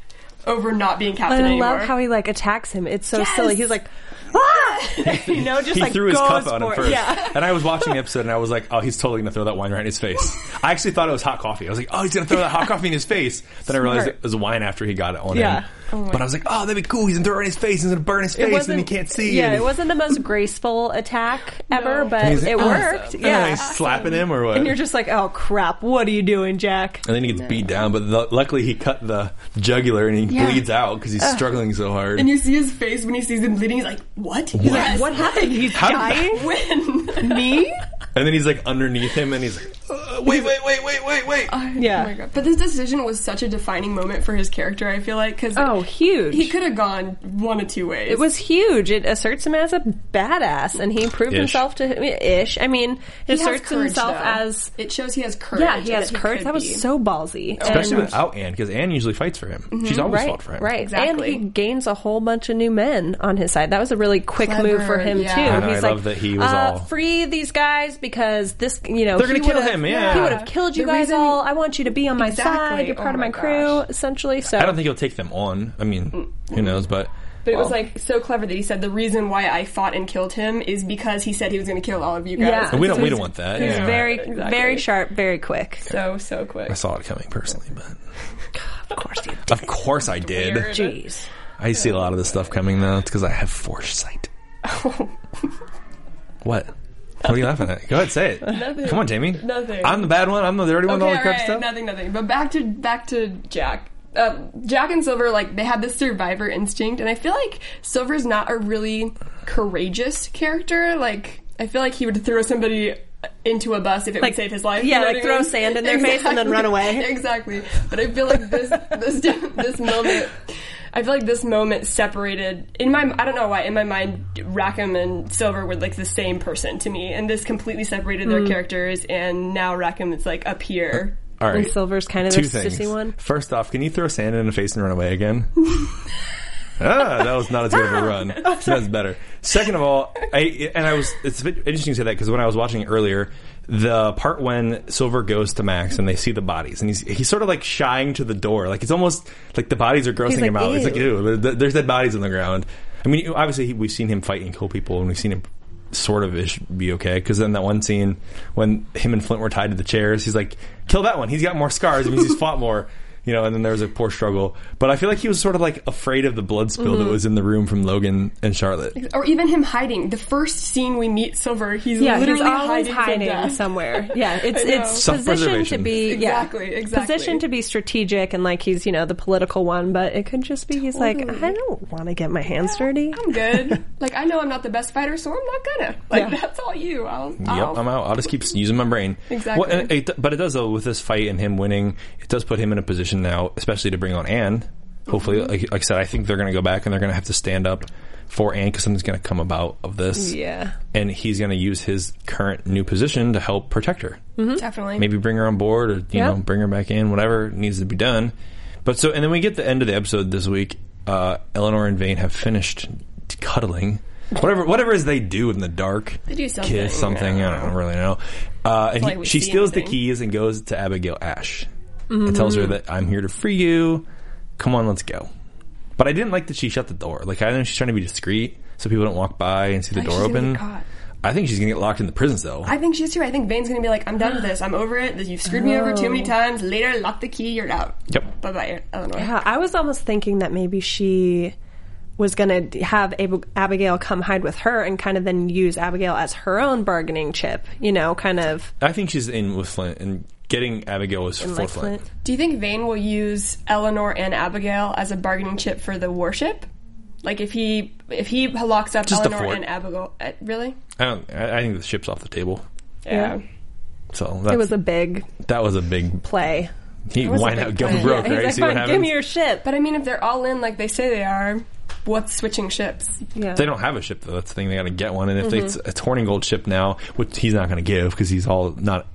over not being captain And I anymore. love how he like attacks him. It's so Yes. silly. He's like, ah! (laughs) you know, just he like threw his goes cup on him first. Yeah. And I was watching the (laughs) episode and I was like, oh, he's totally going to throw that wine right in his face. I actually thought it was hot coffee. I was like, oh, he's going to throw that hot coffee in his face. Then I realized it was wine after he got it on Yeah. him. Oh but I was like, oh, that'd be cool. He's going to throw it in his face. He's going to burn his face and he can't see. Yeah, and it wasn't the most graceful attack ever, No. but like, it "Oh." worked. And Yeah. he's slapping him or what? And you're just like, oh crap, what are you doing, Jack? and then he gets beat down, but the, luckily he cut the jugular and he Yeah. bleeds out because he's struggling so hard. and you see his face when he sees him bleeding. He's like, "What? He's What? like, What happened? He's How dying? (laughs) When? Me? And then he's like underneath him and he's like, uh, wait, wait, wait, wait, wait, wait. Yeah. Oh my god! But this decision was such a defining moment for his character. I feel like because Oh, huge. he could have gone one of two ways. It was huge. It asserts him as a badass, and he proved Ish. himself to ish. I mean, He it has asserts courage, himself though. as It shows he has courage. yeah, he has that courage. could That was be. so ballsy, Especially And- without Anne, because Anne usually fights for him. She's always right, fought for him. right, Exactly. and he gains a whole bunch of new men on his side. That was a really quick Clever, move for him yeah. too. I know, He's I like, love that he was uh, all- free these guys because this, you know, They're gonna kill him, yeah. he would have killed you The guys reason- all. I want you to be on my Exactly. side. You're oh part Oh of my, my crew, gosh. essentially. So I don't think he'll take them on. I mean, who knows? But But it was like so clever that he said the reason why I fought and killed him is because he said he was going to kill all of you guys. Yeah. and we don't So we he's- don't want that. He's Yeah. very, exactly. very sharp, very quick. so so quick. I saw it coming personally, but Of course, you of course I did. Weird. Jeez. I see a lot of this stuff coming though. It's because I have foresight. (laughs) Oh. what? What are you laughing at? Go ahead, say it. (laughs) Nothing. Come on, Jamie. Nothing. I'm the bad one. I'm the dirty one. with all the Okay, crap alright, stuff. nothing, nothing. But back to back to Jack. Uh, Jack and Silver, like they have this survivor instinct, and I feel like Silver's not a really courageous character. Like I feel like he would throw somebody into a bus if it Like- would save his life. yeah, you know like what I throw mean? sand in their (laughs) face and then run away. (laughs) Exactly. But I feel like this this this moment. I feel like this moment separated in my I don't know why in my mind Rackham and Silver were like the same person to me and this completely separated their characters, and now Rackham is like up here All right. And Silver's kind of Two the things. sissy one. First off, can you throw sand in the face and run away again? (laughs) ah, that was not as good of a (laughs) run. That's better. Second of all, I and I was it's a bit interesting to say that because when I was watching it earlier, the part when Silver goes to Max and they see the bodies and he's he's sort of like shying to the door, like it's almost like the bodies are grossing He's like, him out. It's like "Ew." there's dead bodies on the ground. I mean, obviously he, we've seen him fight and kill people, and we've seen him sort of ish be okay. Because then that one scene when him and Flint were tied to the chairs, he's like, "Kill that one. He's got more scars. It means he's (laughs) fought more." You know, and then there was a poor struggle. But I feel like he was sort of like afraid of the blood spill Mm-hmm. that was in the room from Logan and Charlotte. or even him hiding the first scene we meet Silver he's Yeah, he's literally always hiding, from hiding (laughs) somewhere. (laughs) Yeah, it's it's positioned to Self-preservation. be yeah, Exactly, exactly. positioned to be strategic and like he's you know the political one, but it could just be he's like I don't want to get my hands dirty. I'm good (laughs) like I know I'm not the best fighter so I'm not gonna like Yeah. that's all you I'll, Yep, I'll I'm out. I'll just keep using my brain. Exactly. Well, and it, but it does though with this fight and him winning, it does put him in a position now, especially to bring on Anne. Hopefully, Mm-hmm. like, like I said, I think they're going to go back and they're going to have to stand up for Anne because something's going to come about of this. Yeah. and he's going to use his current new position to help protect her. definitely Maybe bring her on board, or you Yeah. know, bring her back in. Whatever needs to be done. But so, and then we get the end of the episode this week. Uh, Eleanor and Vane have finished cuddling. Whatever, whatever it is they do in the dark. They do something, Kiss something. I don't really know. Uh, and he, we she see steals the keys and goes to Abigail Ashe and tells her mm-hmm. that I'm here to free you. Come on, let's go. But I didn't like that she shut the door. Like I know she's trying to be discreet so people don't walk by and see the I door open. I think she's gonna get locked in the prison cell. I think she's too. I think Vane's gonna be like, I'm done with this. I'm over it. You've screwed me over too Oh. many times. Later, lock the key. You're out. Yep. Bye bye, Eleanor. Yeah, I was almost thinking that maybe she was going to have Ab- Abigail come hide with her and kind of then use Abigail as her own bargaining chip, you know, kind of I think she's in with Flint and getting Abigail was for like Flint. Flint. Do you think Vane will use Eleanor and Abigail as a bargaining chip for the warship? Like if he if he locks up Just Eleanor and Abigail, uh, really? I don't. I, I think the ship's off the table. Yeah. So that's, It was a big that was a big. play. He was why not go broke? He's right? like, See what "Fine, happens. give me your ship. But I mean, if they're all in like they say they are, what's switching ships? Yeah. They don't have a ship though. That's the thing. They got to get one. And if Mm-hmm. it's it's Hornigold ship now, which he's not going to give because he's all not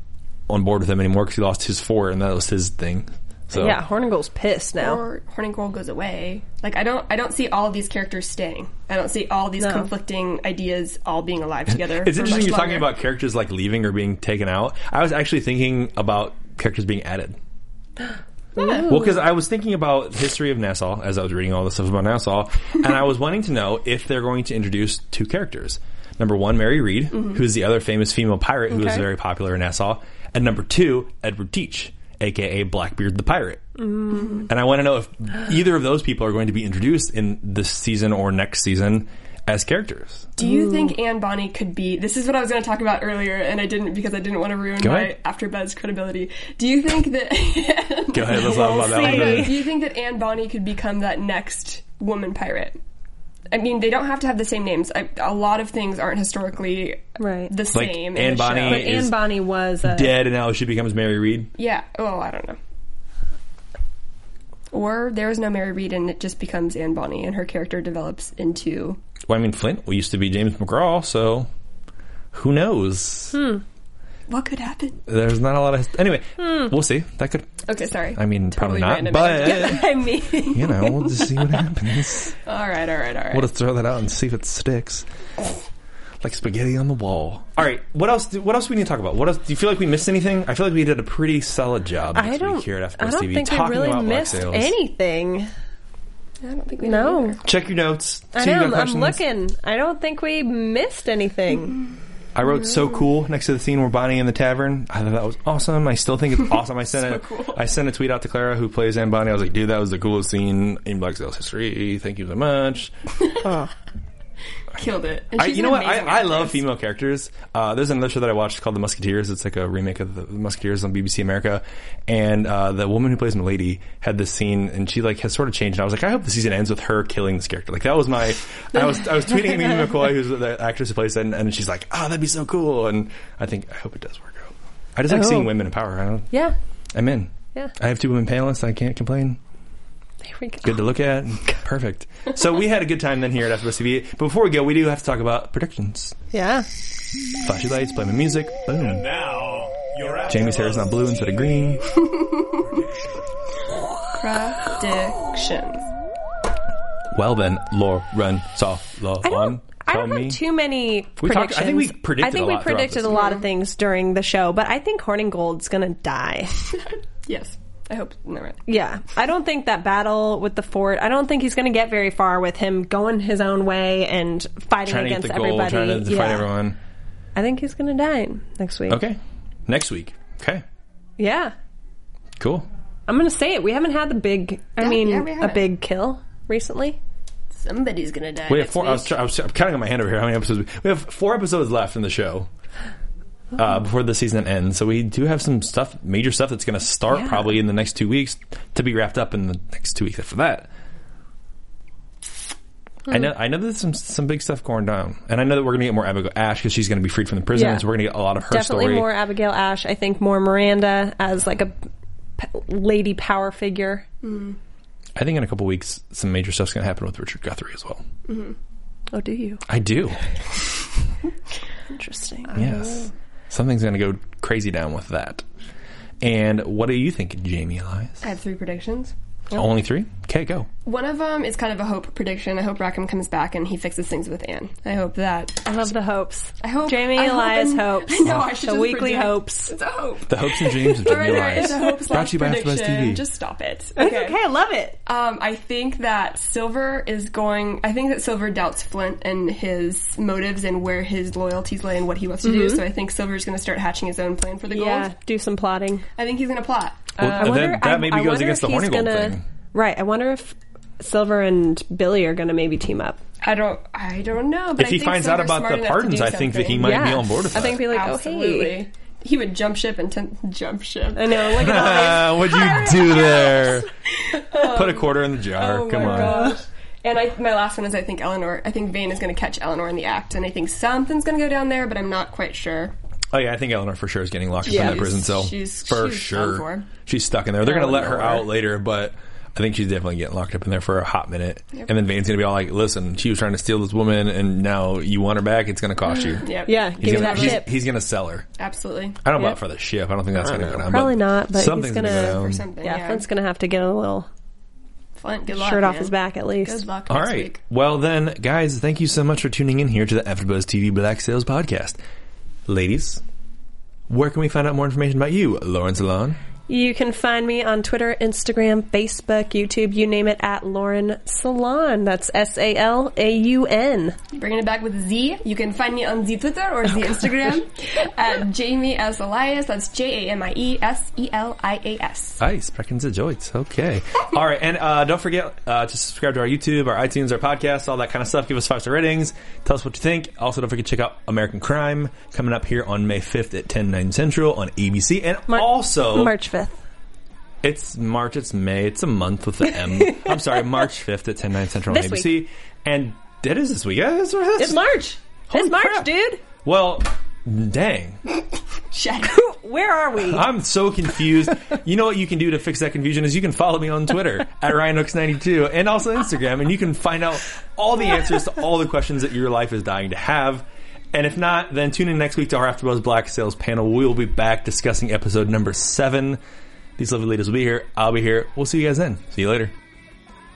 on board with them anymore because he lost his four and that was his thing. So Yeah, Hornigold's pissed now. Or Hornigold goes away. Like I don't I don't see all of these characters staying. I don't see all these No. conflicting ideas all being alive (laughs) together. It's interesting you're talking about characters like leaving or being taken out. I was actually thinking about characters being added. (gasps) (gasps) Well, because I was thinking about history of Nassau as I was reading all this stuff about Nassau, (laughs) and I was wanting to know if they're going to introduce two characters. Number one, Mary Read, mm-hmm. who's the other famous female pirate who was Okay. very popular in Nassau, and number two, Edward Teach, aka Blackbeard the pirate. Mm. And I want to know if either of those people are going to be introduced in this season or next season as characters. Do you think Anne Bonny could be? This is what I was going to talk about earlier, and I didn't because I didn't want to ruin Go my ahead. after Bed's credibility. Do you think that? (laughs) Go ahead, let's talk about that one. Do you think that Anne Bonny could become that next woman pirate? I mean, they don't have to have the same names. I, a lot of things aren't historically Right. the Like same. Anne in the Bonny show. But is Anne Bonny was a Dead, and now she becomes Mary Read. Yeah. Oh, I don't know. Or there is no Mary Read, and it just becomes Anne Bonny, and her character develops into. Well, I mean, Flint we used to be James McGraw, so who knows? Hmm. What could happen? There's not a lot of. Anyway, hmm. we'll see. That could. Okay, sorry. I mean, Totally probably not, but (laughs) I mean, you know, we'll just see what happens. (laughs) all right, all right, all right. We'll just throw that out and see if it sticks. Like spaghetti on the wall. All right. What else? Do, what else do we need to talk about? What else? Do you feel like we missed anything? I feel like we did a pretty solid job I don't. week here at I don't TV think we really missed anything. I don't think we No, Check your notes. I See if you know. got I'm questions. looking. I don't think we missed anything. I wrote so cool next to the scene where Bonny in the tavern. I thought that was awesome. I still think it's (laughs) awesome. I sent a, cool. I sent a tweet out to Clara who plays Anne Bonny. I was like, dude, that was the coolest scene in Black Sails history. Thank you so much. (laughs) (laughs) Killed it. And I, you know what? I, I love female characters. Uh, there's another show that I watched called The Musketeers. It's like a remake of the Musketeers on BBC America. And uh, the woman who plays Milady had this scene, and she like has sort of changed. And I was like, I hope the season ends with her killing this character. Like that was my. I was I was tweeting at Maimie McCoy, who's the actress who plays it, and, and she's like, Oh, that'd be so cool. And I think I hope it does work out. I just like Oh. seeing women in power. I don't, Yeah, I'm in. yeah. I have two women panelists. I can't complain There we go. good to look at. (laughs) Perfect. So we had a good time then here at FBS TV. But before we go, we do have to talk about predictions. Yeah. Flashy lights, play my music. Boom. Now, you're at Jamie's hair is not blue instead of green. Predictions. Well then, Lauren saw Lauren. I don't. I don't have too many We talked- predictions. I think we predicted I think a we lot throughout predicted this. a lot of things during the show, but I think Hornigold's gonna die. (laughs) Yes. I hope. No, right. Yeah, I don't think that battle with the fort. I don't think he's going to get very far with him going his own way and fighting Trying to get against the goal, everybody. trying to yeah. fight everyone. I think he's going to die next week. Okay. Next week. Okay. Yeah, Cool. I'm going to say it. We haven't had the big. I Yeah, mean, yeah, a big kill recently. Somebody's gonna die. We have next four. I was, try, I was, I'm counting on my hand over here. How many episodes? We have four episodes left in the show uh, before the season ends. So we do have some stuff, major stuff that's going to start Yeah. probably in the next two weeks to be wrapped up in the next two weeks after that. Hmm. I know. I know there's some some big stuff going down, and I know that we're going to get more Abigail Ashe because she's going to be freed from the prison, Yeah. so we're going to get a lot of her Definitely story. more Abigail Ashe. I think more Miranda as like a p- lady power figure. Hmm. I think in a couple weeks, some major stuff's going to happen with Richard Guthrie as well. Mm-hmm. Oh, do you? I do. (laughs) Interesting. Yes. Something's going to go crazy down with that. And what do you think, Jamie Elias? I have three predictions. Only three? Okay, go. One of them is kind of a hope prediction. I hope Rackham comes back and he fixes things with Anne. I hope that. I love the hopes. I hope Jamie I hope Elias and- hopes. (laughs) I know. I should the just weekly predict. hopes. It's a hope. The hopes and dreams of Jamie right, Elias. it's a hope Brought to you by AfterBuzz prediction. TV. Just stop it. It's okay. I love it. Um, I think that Silver is going. I think that Silver doubts Flint and his motives and where his loyalties lay and what he wants to do. So I think Silver's going to start hatching his own plan for the gold. Mm-hmm. Yeah, do some plotting. I think he's going to plot. Well, I then wonder, that I- maybe I goes wonder against the Hornigold gonna, thing. Right. I wonder if Silver and Billy are going to maybe team up. I don't. I don't know. But If I he think finds out about smart the enough to pardons, do I think that he something. might yeah. be on board with I that. think be like, Absolutely. oh hey. He would jump ship and ten- jump ship. I know. Look at all (laughs) Ah, what'd you do (laughs) there? Put a quarter in the jar. Oh Come my on. gosh. And I, my last one is I think Eleanor. I think Vane is going to catch Eleanor in the act, and I think something's going to go down there, but I'm not quite sure. Oh yeah, I think Eleanor for sure is getting locked up Yeah. in that prison cell. She's- for she's sure. for. She's stuck in there. They're going to let her out later, but I think she's definitely getting locked up in there for a hot minute. And then Vane's going to be all like, "Listen, she was trying to steal this woman, and now you want her back. It's going to cost you." (gasps) Yep. Yeah, He's give gonna, that he's, ship. he's gonna sell her. Absolutely. I don't know Yep. about for the ship. I don't think that's gonna go down. Probably but not, but he's something's gonna- go down. Or something. Yeah, Yeah. Flint's going to have to get a little Flint, good luck. shirt off man. his back at least. Good luck. All next right. Week. Well, then, guys, thank you so much for tuning in here to the AfterBuzz TV Black Sails Podcast. Ladies, where can we find out more information about you, Lauren Salaun? You can find me on Twitter, Instagram, Facebook, YouTube, you name it, at Lauren Salaun. That's S A L A U N. Bringing it back with Z. You can find me on the Twitter or the Instagram (laughs) at Jamie S. Elias. That's J A M I E S E L I A S. Hi, Sprechen Sie Deutsch. Okay. All right. And uh, don't forget uh, to subscribe to our YouTube, our iTunes, our podcast, all that kind of stuff. Give us five star ratings. Tell us what you think. Also, don't forget to check out American Crime coming up here on May 5th at 10, 9 Central on ABC. And Mar- also, March 5th. It's March, it's May, it's a month with the M. (laughs) I'm sorry, March 5th at 10, 9 Central on This ABC. And it is this week. Yeah, that's, that's, It's March. Holy it's March, crap. dude. Well, dang. (laughs) Shut (laughs) Where are we? I'm so confused. you know what you can do to fix that confusion is you can follow me on Twitter at RyanOaks92 and also Instagram, and you can find out all the answers to all the questions that your life is dying to have. And if not, then tune in next week to our AfterBuzz Black Sails panel. We will be back discussing episode number seven. These lovely ladies will be here. I'll be here. We'll see you guys then. See you later.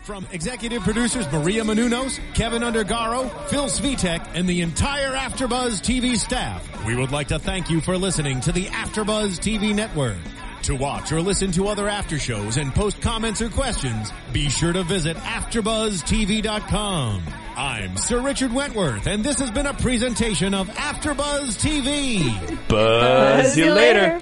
From executive producers Maria Menounos, Keven Undergaro, Phil Svitek, and the entire AfterBuzz TV staff, we would like to thank you for listening to the AfterBuzz TV network. To watch or listen to other after shows and post comments or questions, be sure to visit AfterBuzzTV.com. I'm Sir Richard Wentworth, and this has been a presentation of AfterBuzz TV. Buzz you later.